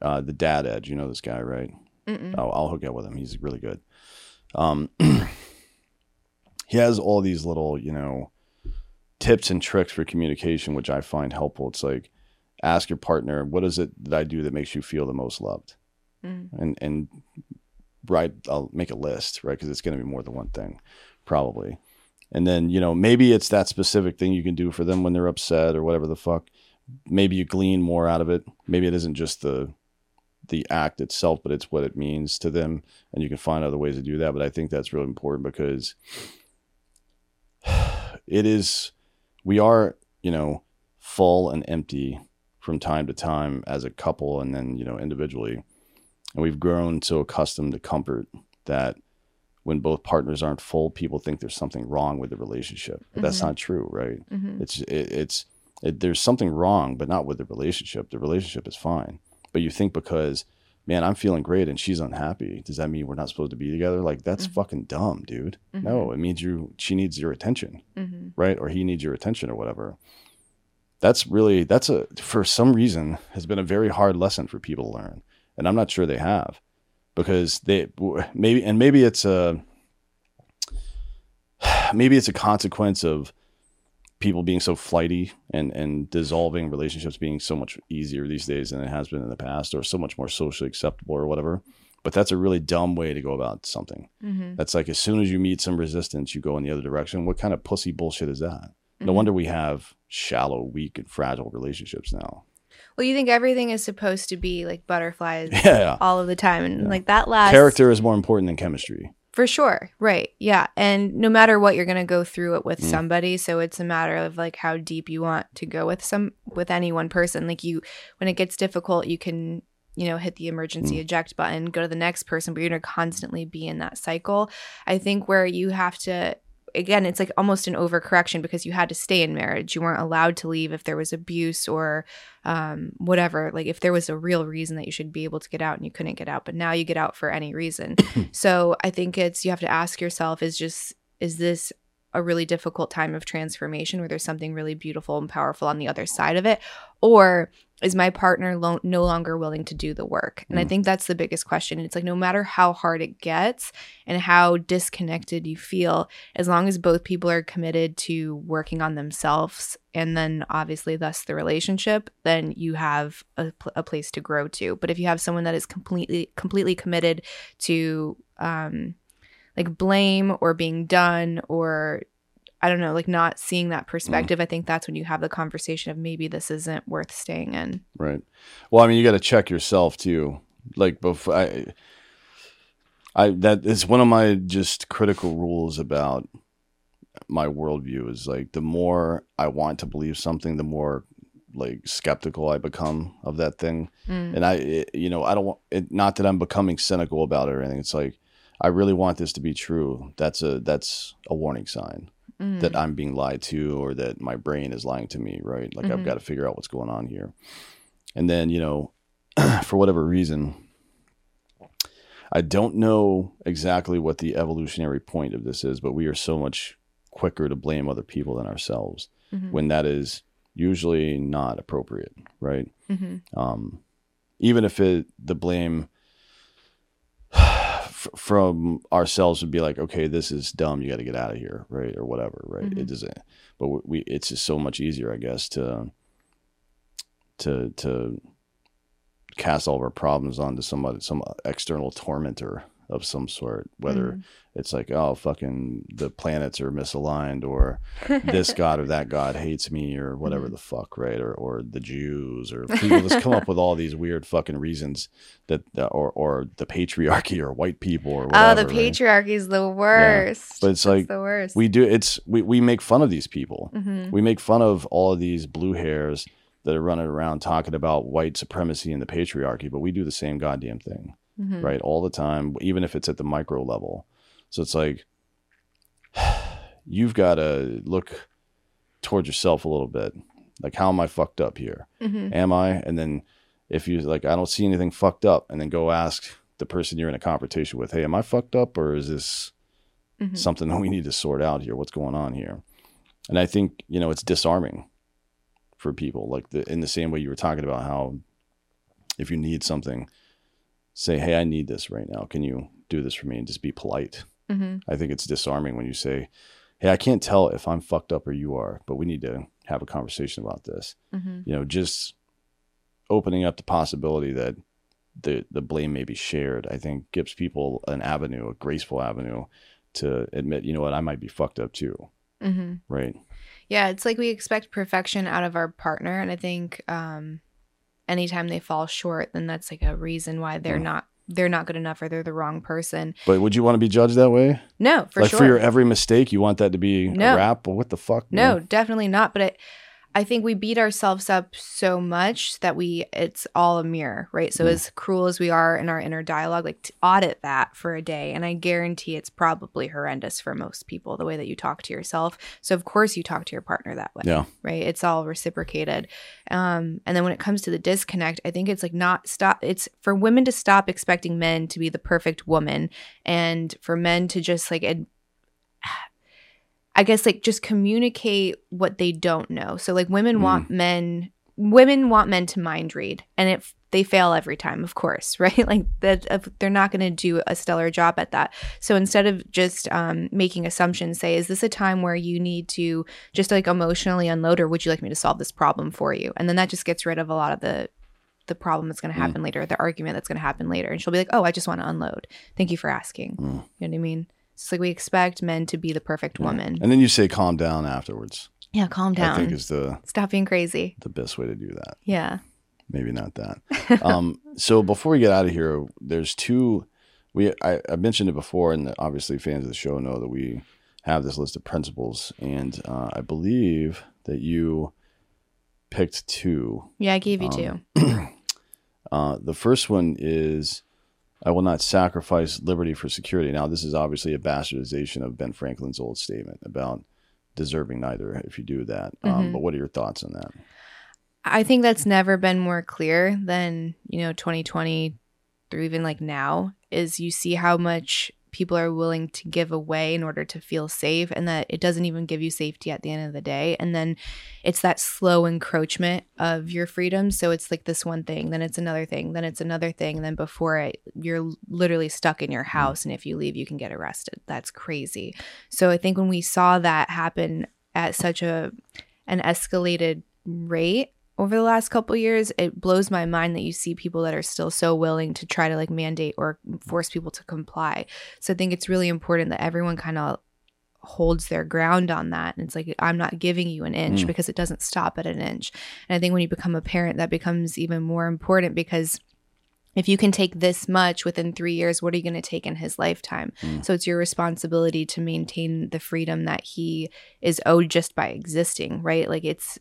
uh the dad edge you know this guy right Mm-mm. Oh, I'll hook up with him. He's really good. Um, he has all these little, you know, tips and tricks for communication, which I find helpful. It's like ask your partner, what is it that I do that makes you feel the most loved? Mm. And and write, I'll make a list, right? Because it's going to be more than one thing, probably. And then you know maybe it's that specific thing you can do for them when they're upset or whatever the fuck. Maybe you glean more out of it. Maybe it isn't just the the act itself, but it's what it means to them, and you can find other ways to do that. But I think that's really important because it is we are you know full and empty from time to time as a couple, and then you know individually, and we've grown so accustomed to comfort that when both partners aren't full, people think there's something wrong with the relationship. But that's Mhm. not true, right? hmm It's it, it's it, there's something wrong, but not with the relationship. The relationship is fine, but you think because man, I'm feeling great and she's unhappy, does that mean we're not supposed to be together? Like that's Mhm. fucking dumb, dude. No, it means you she needs your attention, hmm right? Or he needs your attention or whatever. That's really that's a for some reason has been a very hard lesson for people to learn, and I'm not sure they have because they maybe and maybe it's a maybe it's a consequence of people being so flighty and and dissolving relationships being so much easier these days than it has been in the past or so much more socially acceptable or whatever. But that's a really dumb way to go about something. Mm-hmm. that's like as soon as you meet some resistance you go in the other direction. What kind of pussy bullshit is that? No Mhm. wonder we have shallow weak and fragile relationships now Well, you think everything is supposed to be like butterflies yeah all of the time, and Yeah. like that last character is more important than chemistry For sure. Right. Yeah. And no matter what, you're going to go through it with Mm. somebody. So it's a matter of like how deep you want to go with some, with any one person. Like you, when it gets difficult, you can, you know, hit the emergency Mm. eject button, go to the next person, but you're going to constantly be in that cycle. I think where you have to, again, it's like almost an overcorrection because you had to stay in marriage. You weren't allowed to leave if there was abuse or um, whatever. Like if there was a real reason that you should be able to get out and you couldn't get out, but now you get out for any reason. so I think it's you have to ask yourself: is just is this a really difficult time of transformation where there's something really beautiful and powerful on the other side of it, or is my partner lo- no longer willing to do the work? And I Mm. think that's the biggest question. It's like no matter how hard it gets and how disconnected you feel, as long as both people are committed to working on themselves and then obviously thus the relationship, then you have a, pl- a place to grow to. But if you have someone that is completely completely committed to um like blame or being done or I don't know, like not seeing that perspective, I think that's when you have the conversation of maybe this isn't worth staying in. Right. Well, I mean, you got to check yourself too. Like before, I, I that is one of my just critical rules about my worldview is like the more I want to believe something, the more like skeptical I become of that thing. Mm. And I, it, you know, I don't want it. Not that I'm becoming cynical about it or anything. It's like I really want this to be true. That's a that's a warning sign Mm. that I'm being lied to or that my brain is lying to me, right? Like I've Mhm. got to figure out what's going on here. And then, you know, for whatever reason, I don't know exactly what the evolutionary point of this is, but we are so much quicker to blame other people than ourselves Mhm. when that is usually not appropriate, right? Mhm. um, even if it the blame f- from ourselves would be like, okay, this is dumb, you got to get out of here, right, or whatever, right? Mhm. It doesn't, but we, we, it's just so much easier, I guess, to to to cast all of our problems onto somebody, some external tormentor of some sort, whether Mhm. it's like, oh, fucking the planets are misaligned, or this god or that god hates me or whatever Mhm. the fuck, right? Or or the Jews or people just come up with all these weird fucking reasons that or or the patriarchy or white people or whatever. oh, the right? patriarchy is the worst. But it's That's like, the worst. We do it's we we make fun of these people. Mhm. We make fun of all of these blue hairs that are running around talking about white supremacy and the patriarchy, but we do the same goddamn thing Mhm. right? All the time, even if it's at the micro level. So it's like you've got to look towards yourself a little bit. Like, how am I fucked up here? Mhm. Am I? And then if you like, I don't see anything fucked up, and then go ask the person you're in a confrontation with, hey, am I fucked up or is this Mhm. something that we need to sort out here? What's going on here? And I think, you know, it's disarming for people. Like the in the same way you were talking about how if you need something, say, Hey, I need this right now. Can you do this for me? And just be polite. Mhm. I think it's disarming when you say, Hey, I can't tell if I'm fucked up or you are, but we need to have a conversation about this. Mhm. You know, just opening up the possibility that the the blame may be shared, I think gives people an avenue, a graceful avenue to admit, you know what, I might be fucked up too. Mhm. Right. Yeah, it's like we expect perfection out of our partner, and I think um, anytime they fall short, then that's like a reason why they're Mm. not they're not good enough or they're the wrong person. But would you want to be judged that way? No, for sure. like sure. for your every mistake, you want that to be No. a rap? But what the fuck? No, definitely not. But I, I think we beat ourselves up so much that we it's all a mirror, right? So Mm. as cruel as we are in our inner dialogue, like to audit that for a day, and I guarantee it's probably horrendous for most people the way that you talk to yourself. So of course you talk to your partner that way, Yeah. right? It's all reciprocated. Um, and then when it comes to the disconnect, I think it's like not stop. It's for women to stop expecting men to be the perfect woman, and for men to just like ad- I guess like just communicate what they don't know. So like women Mm. want men women want men to mind read and it they fail every time, of course, right? Like that, they're not going to do a stellar job at that. So instead of just um, making assumptions, say, is this a time where you need to just like emotionally unload, or would you like me to solve this problem for you? And then that just gets rid of a lot of the the problem that's going to happen mm. later, the argument that's going to happen later. And she'll be like, "Oh, I just want to unload. Thank you for asking." Mm. You know what I mean? It's like we expect men to be the perfect woman, and then you say, "Calm down." Afterwards. Yeah, calm down. I think is the stop being crazy. The best way to do that. Yeah maybe not that. um, so before we get out of here, there's two. We I, I mentioned it before, and obviously fans of the show know that we have this list of principles, and uh, I believe that you picked two. Yeah, I gave you um, two. uh, the first one is I will not sacrifice liberty for security. Now, this is obviously a bastardization of Ben Franklin's old statement about deserving neither if you do that. Um, mm-hmm. But what are your thoughts on that? I think that's never been more clear than, you know, 2020 through even like now is you see how much people are willing to give away in order to feel safe and that it doesn't even give you safety at the end of the day. And then it's that slow encroachment of your freedom. So it's like this one thing then it's another thing then it's another thing and then before it you're literally stuck in your mm-hmm. house and if you leave you can get arrested. That's crazy. So i think when we saw that happen at such a an escalated rate over the last couple years it blows my mind that you see people that are still so willing to try to like mandate or force people to comply so i think it's really important that everyone kind of holds their ground on that and it's like i'm not giving you an inch mm. because it doesn't stop at an inch and i think when you become a parent that becomes even more important because if you can take this much within three years, what are you going to take in his lifetime? Mm. So it's your responsibility to maintain the freedom that he is owed just by existing, right? Like it's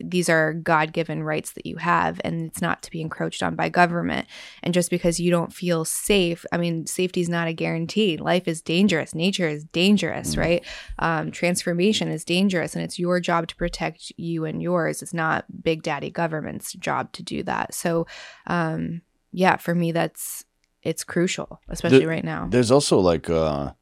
these are God given rights that you have, and it's not to be encroached on by government. And just because you don't feel safe, I mean, safety is not a guarantee. Life is dangerous, nature is dangerous, mm. right? Um, transformation is dangerous, and it's your job to protect you and yours. It's not Big Daddy government's job to do that. So, um, yeah, for me, that's it's crucial, especially right now. There's also like, uh,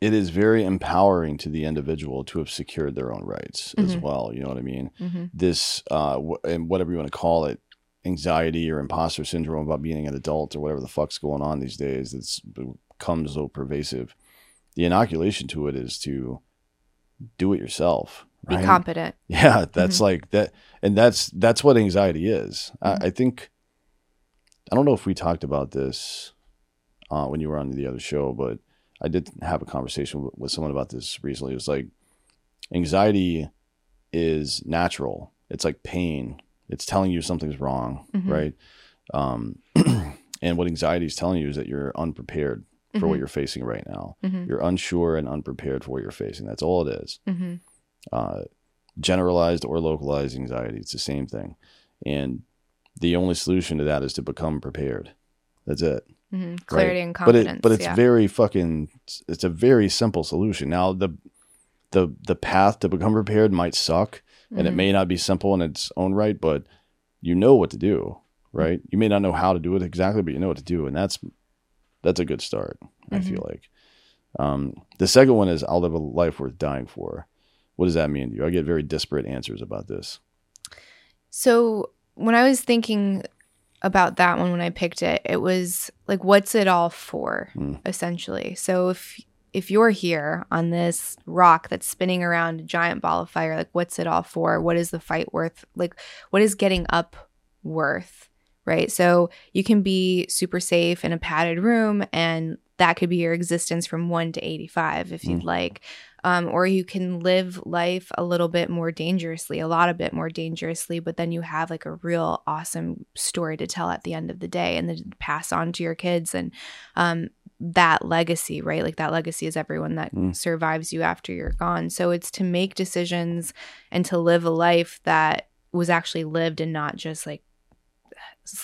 it is very empowering to the individual to have secured their own rights mm-hmm. as well. You know what I mean? Mm-hmm. This, uh, w- and whatever you want to call it, anxiety or imposter syndrome about being an adult or whatever the fuck's going on these days that's become so pervasive. The inoculation to it is to do it yourself. Right? Be competent. Yeah, that's mm-hmm. like that, and that's that's what anxiety is. I, mm-hmm. I, think. I don't know if we talked about this uh, when you were on the other show, but I did have a conversation with, someone about this recently. It was like anxiety is natural. It's like pain. It's telling you something's wrong, mm-hmm. right? Um, and what anxiety is telling you is that you're unprepared for mm-hmm. what you're facing right now. Mm-hmm. You're unsure and unprepared for what you're facing. That's all it is. Mm-hmm. Uh, generalized or localized anxiety, it's the same thing. And the only solution to that is to become prepared. That's it. Mm-hmm. Clarity right? and confidence. But it, but it's yeah. very fucking. It's a very simple solution. Now the the the path to become prepared might suck, mm-hmm. and it mm-hmm. may not be simple in its own right, but you know what to do, right? You may not know how to do it exactly, but you know what to do, and that's that's a good start. Mm-hmm. I feel mm-hmm. like. Um, the second one is I'll live a life worth dying for. What does that mean to you? I get very disparate answers about this. So when I was thinking about that one when I picked it. It was like, what's it all for, mm. essentially? So if if you're here on this rock that's spinning around a giant ball of fire, like what's it all for? What is the fight worth? Like what is getting up worth? Right. So you can be super safe in a padded room and that could be your existence from one to 85 if you'd mm. like um, or you can live life a little bit more dangerously, a lot a bit more dangerously, but then you have like a real awesome story to tell at the end of the day and then pass on to your kids and um, that legacy, right? Like that legacy is everyone that mm. survives you after you're gone. So it's to make decisions and to live a life that was actually lived and not just like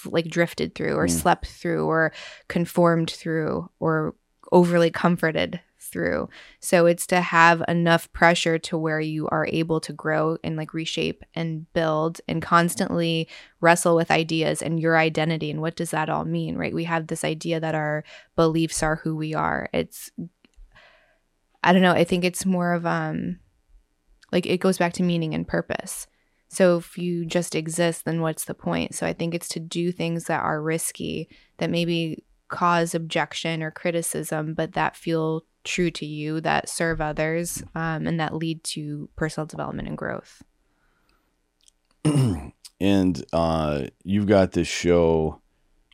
like drifted through or mm. slept through or conformed through or overly comforted through. So it's to have enough pressure to where you are able to grow and like reshape and build and constantly wrestle with ideas and your identity and what does that all mean, right? We have this idea that our beliefs are who we are. It's I don't know, I think it's more of um like it goes back to meaning and purpose. So if you just exist, then what's the point? So I think it's to do things that are risky, that maybe cause objection or criticism, but that feel true to you, that serve others, um, and that lead to personal development and growth. and uh, you've got this show.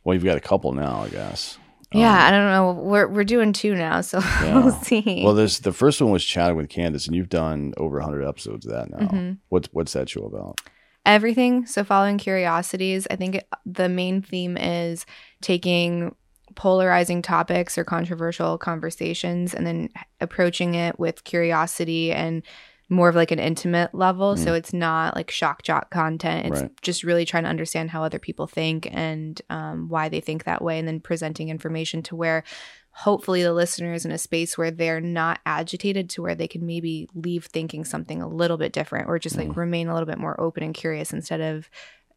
Well, you've got a couple now, I guess. Yeah, I don't know. We're we're doing two now, so we'll see. Well, there's the first one was chatting with Candice, and you've done over 100 episodes of that now. Mm-hmm. What's what's that show about? Everything. So following curiosities. I think it, the main theme is taking polarizing topics or controversial conversations and then approaching it with curiosity and more of like an intimate level. So it's not like shock jock content. It's Right. just really trying to understand how other people think and um, why they think that way, and then presenting information to where hopefully the listener is in a space where they're not agitated to where they can maybe leave thinking something a little bit different or just like remain a little bit more open and curious instead of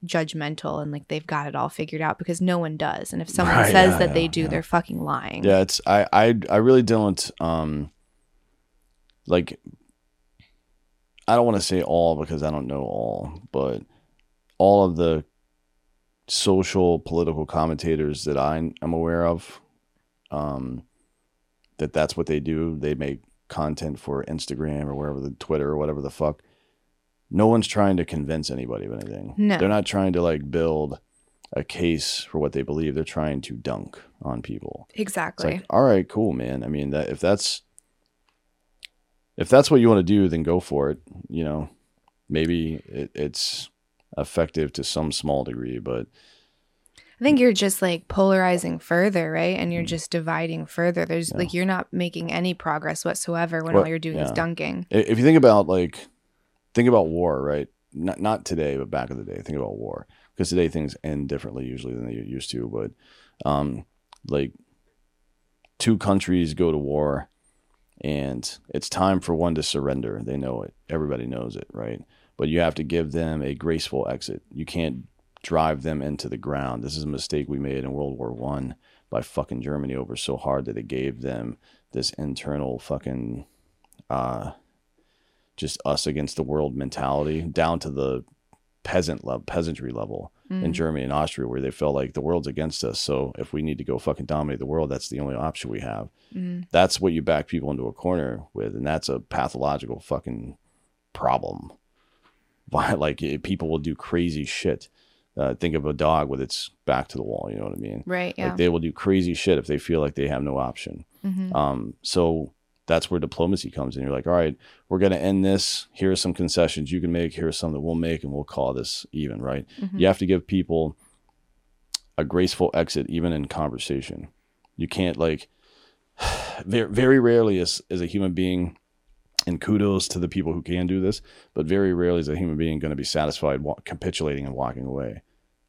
judgmental and like they've got it all figured out because no one does. And if someone Right, says yeah, that they do, yeah. they're fucking lying. Yeah, it's I I I really don't um like I don't want to say all because I don't know all, but all of the social political commentators that I am aware of um that that's what they do. They make content for Instagram or wherever the Twitter or whatever the fuck. No one's trying to convince anybody of anything. No. They're not trying to like build a case for what they believe. They're trying to dunk on people. Exactly. like, all right, cool, man. I mean, that if that's if that's what you want to do, then go for it. You know, maybe it, it's effective to some small degree, but I think you're just like polarizing further, right? And Mm. you're just dividing further. There's like you're not making any progress whatsoever when Well, all you're doing is dunking. if you think about like think about war, right? Not not today, but back in the day. Think about war because today things end differently usually than they used to. But um, like two countries go to war, and it's time for one to surrender. They know it. Everybody knows it, right? But you have to give them a graceful exit. You can't drive them into the ground. This is a mistake we made in World War One by fucking Germany over so hard that it gave them this internal fucking uh just us against the world mentality down to the peasant level peasantry level in Germany and Austria where they felt like the world's against us so if we need to go fucking dominate the world that's the only option we have that's what you back people into a corner with and that's a pathological fucking problem why like it, people will do crazy shit uh, think of a dog with its back to the wall you know what i mean Right. Yeah. like they will do crazy shit if they feel like they have no option. Mhm. Um, so that's where diplomacy comes in. You're like, all right, we're gonna end this. Here are some concessions you can make. Here are some that we'll make, and we'll call this even. Right? Mm-hmm. You have to give people a graceful exit, even in conversation. You can't like very very rarely as as a human being. And kudos to the people who can do this, but very rarely is a human being going to be satisfied wa- capitulating and walking away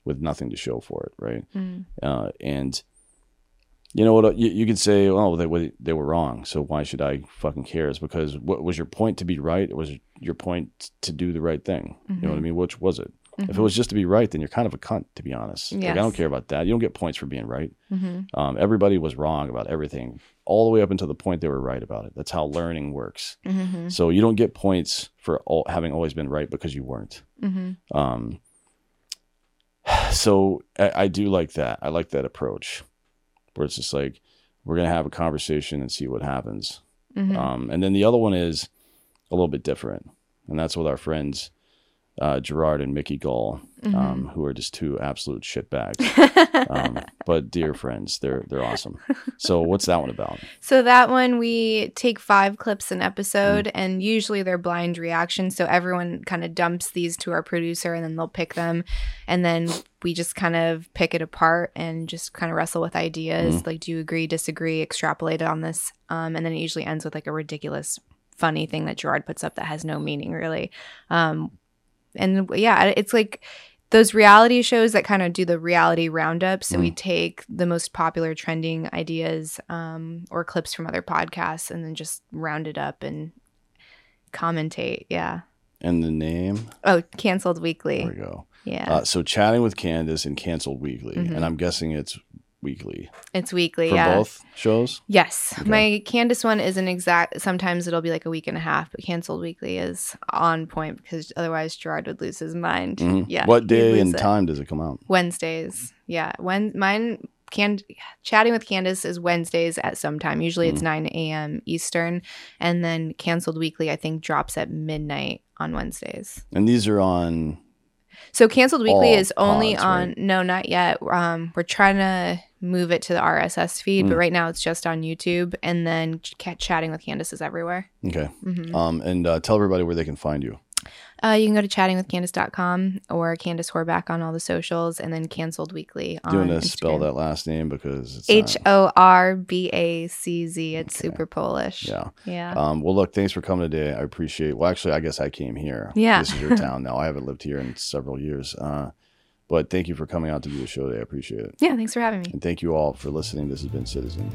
with nothing to show for it, right? Mm. uh, and you know what you, you could say oh they, were- they were wrong so why should i fucking care? Is because what was your point to be right or was your point to do the right thing. You know what i mean? Which was it? If it was just to be right then you're kind of a cunt to be honest. Like, i don't care about that. You don't get points for being right. Hmm um, everybody was wrong about everything all the way up until the point they were right about it. That's how learning works. Hmm so you don't get points for all, having always been right because you weren't. Um, so I, I do like that. I like that approach where it's just like we're gonna have a conversation and see what happens. hmm Um, and then the other one is a little bit different, and that's with our friends uh, Gerard and Mickey Gull, Mm-hmm. um, who are just two absolute shitbags. um, but dear friends, they're they're awesome. So what's that one about? So that one we take five clips an episode and usually they're blind reactions. So everyone kind of dumps these to our producer and then they'll pick them and then we just kind of pick it apart and just kind of wrestle with ideas. Mm-hmm. Like do you agree, disagree, extrapolate on this. Um, and then it usually ends with like a ridiculous funny thing that Gerard puts up that has no meaning really. Um, and yeah, it's like those reality shows that kind of do the reality roundup. So we take the most popular trending ideas um, or clips from other podcasts and then just round it up and commentate. Yeah. And the name? Oh, canceled Weekly. There we go. Yeah. Uh, so chatting with Candice and canceled weekly, Mhm. and I'm guessing it's weekly It's weekly. for yeah. both shows. Yes. My Candice one isn't exact. Sometimes it'll be like a week and a half, but canceled weekly is on point because otherwise Gerard would lose his mind. Mhm. Yeah. What day and it. time does it come out? Wednesdays. Yeah. When mine can chatting with Candice is Wednesdays at some time. Usually Mm. it's 9 a.m. Eastern. And then canceled weekly, I think, drops at midnight on Wednesdays. And these are on. So canceled weekly is only pods, on right? no, not yet. Um, we're trying to move it to the RSS feed, Mm. but right now it's just on YouTube. And then ch- chatting with Candice is everywhere. Okay. Mhm. Um, and uh, tell everybody where they can find you. Uh, you can go to chattingwithcandice.com or Candice Horbacz on all the socials, and then canceled weekly on Do you want to spell that last name because it's H O R B A C Z. It's Okay. super Polish. Yeah. Yeah. Um, well, look, thanks for coming today. I appreciate. Well, actually, I guess I came here. Yeah. This is your town now. I haven't lived here in several years. Uh, but thank you for coming out to do the show today. I appreciate it. yeah. Thanks for having me. And thank you all for listening. This has been Citizen.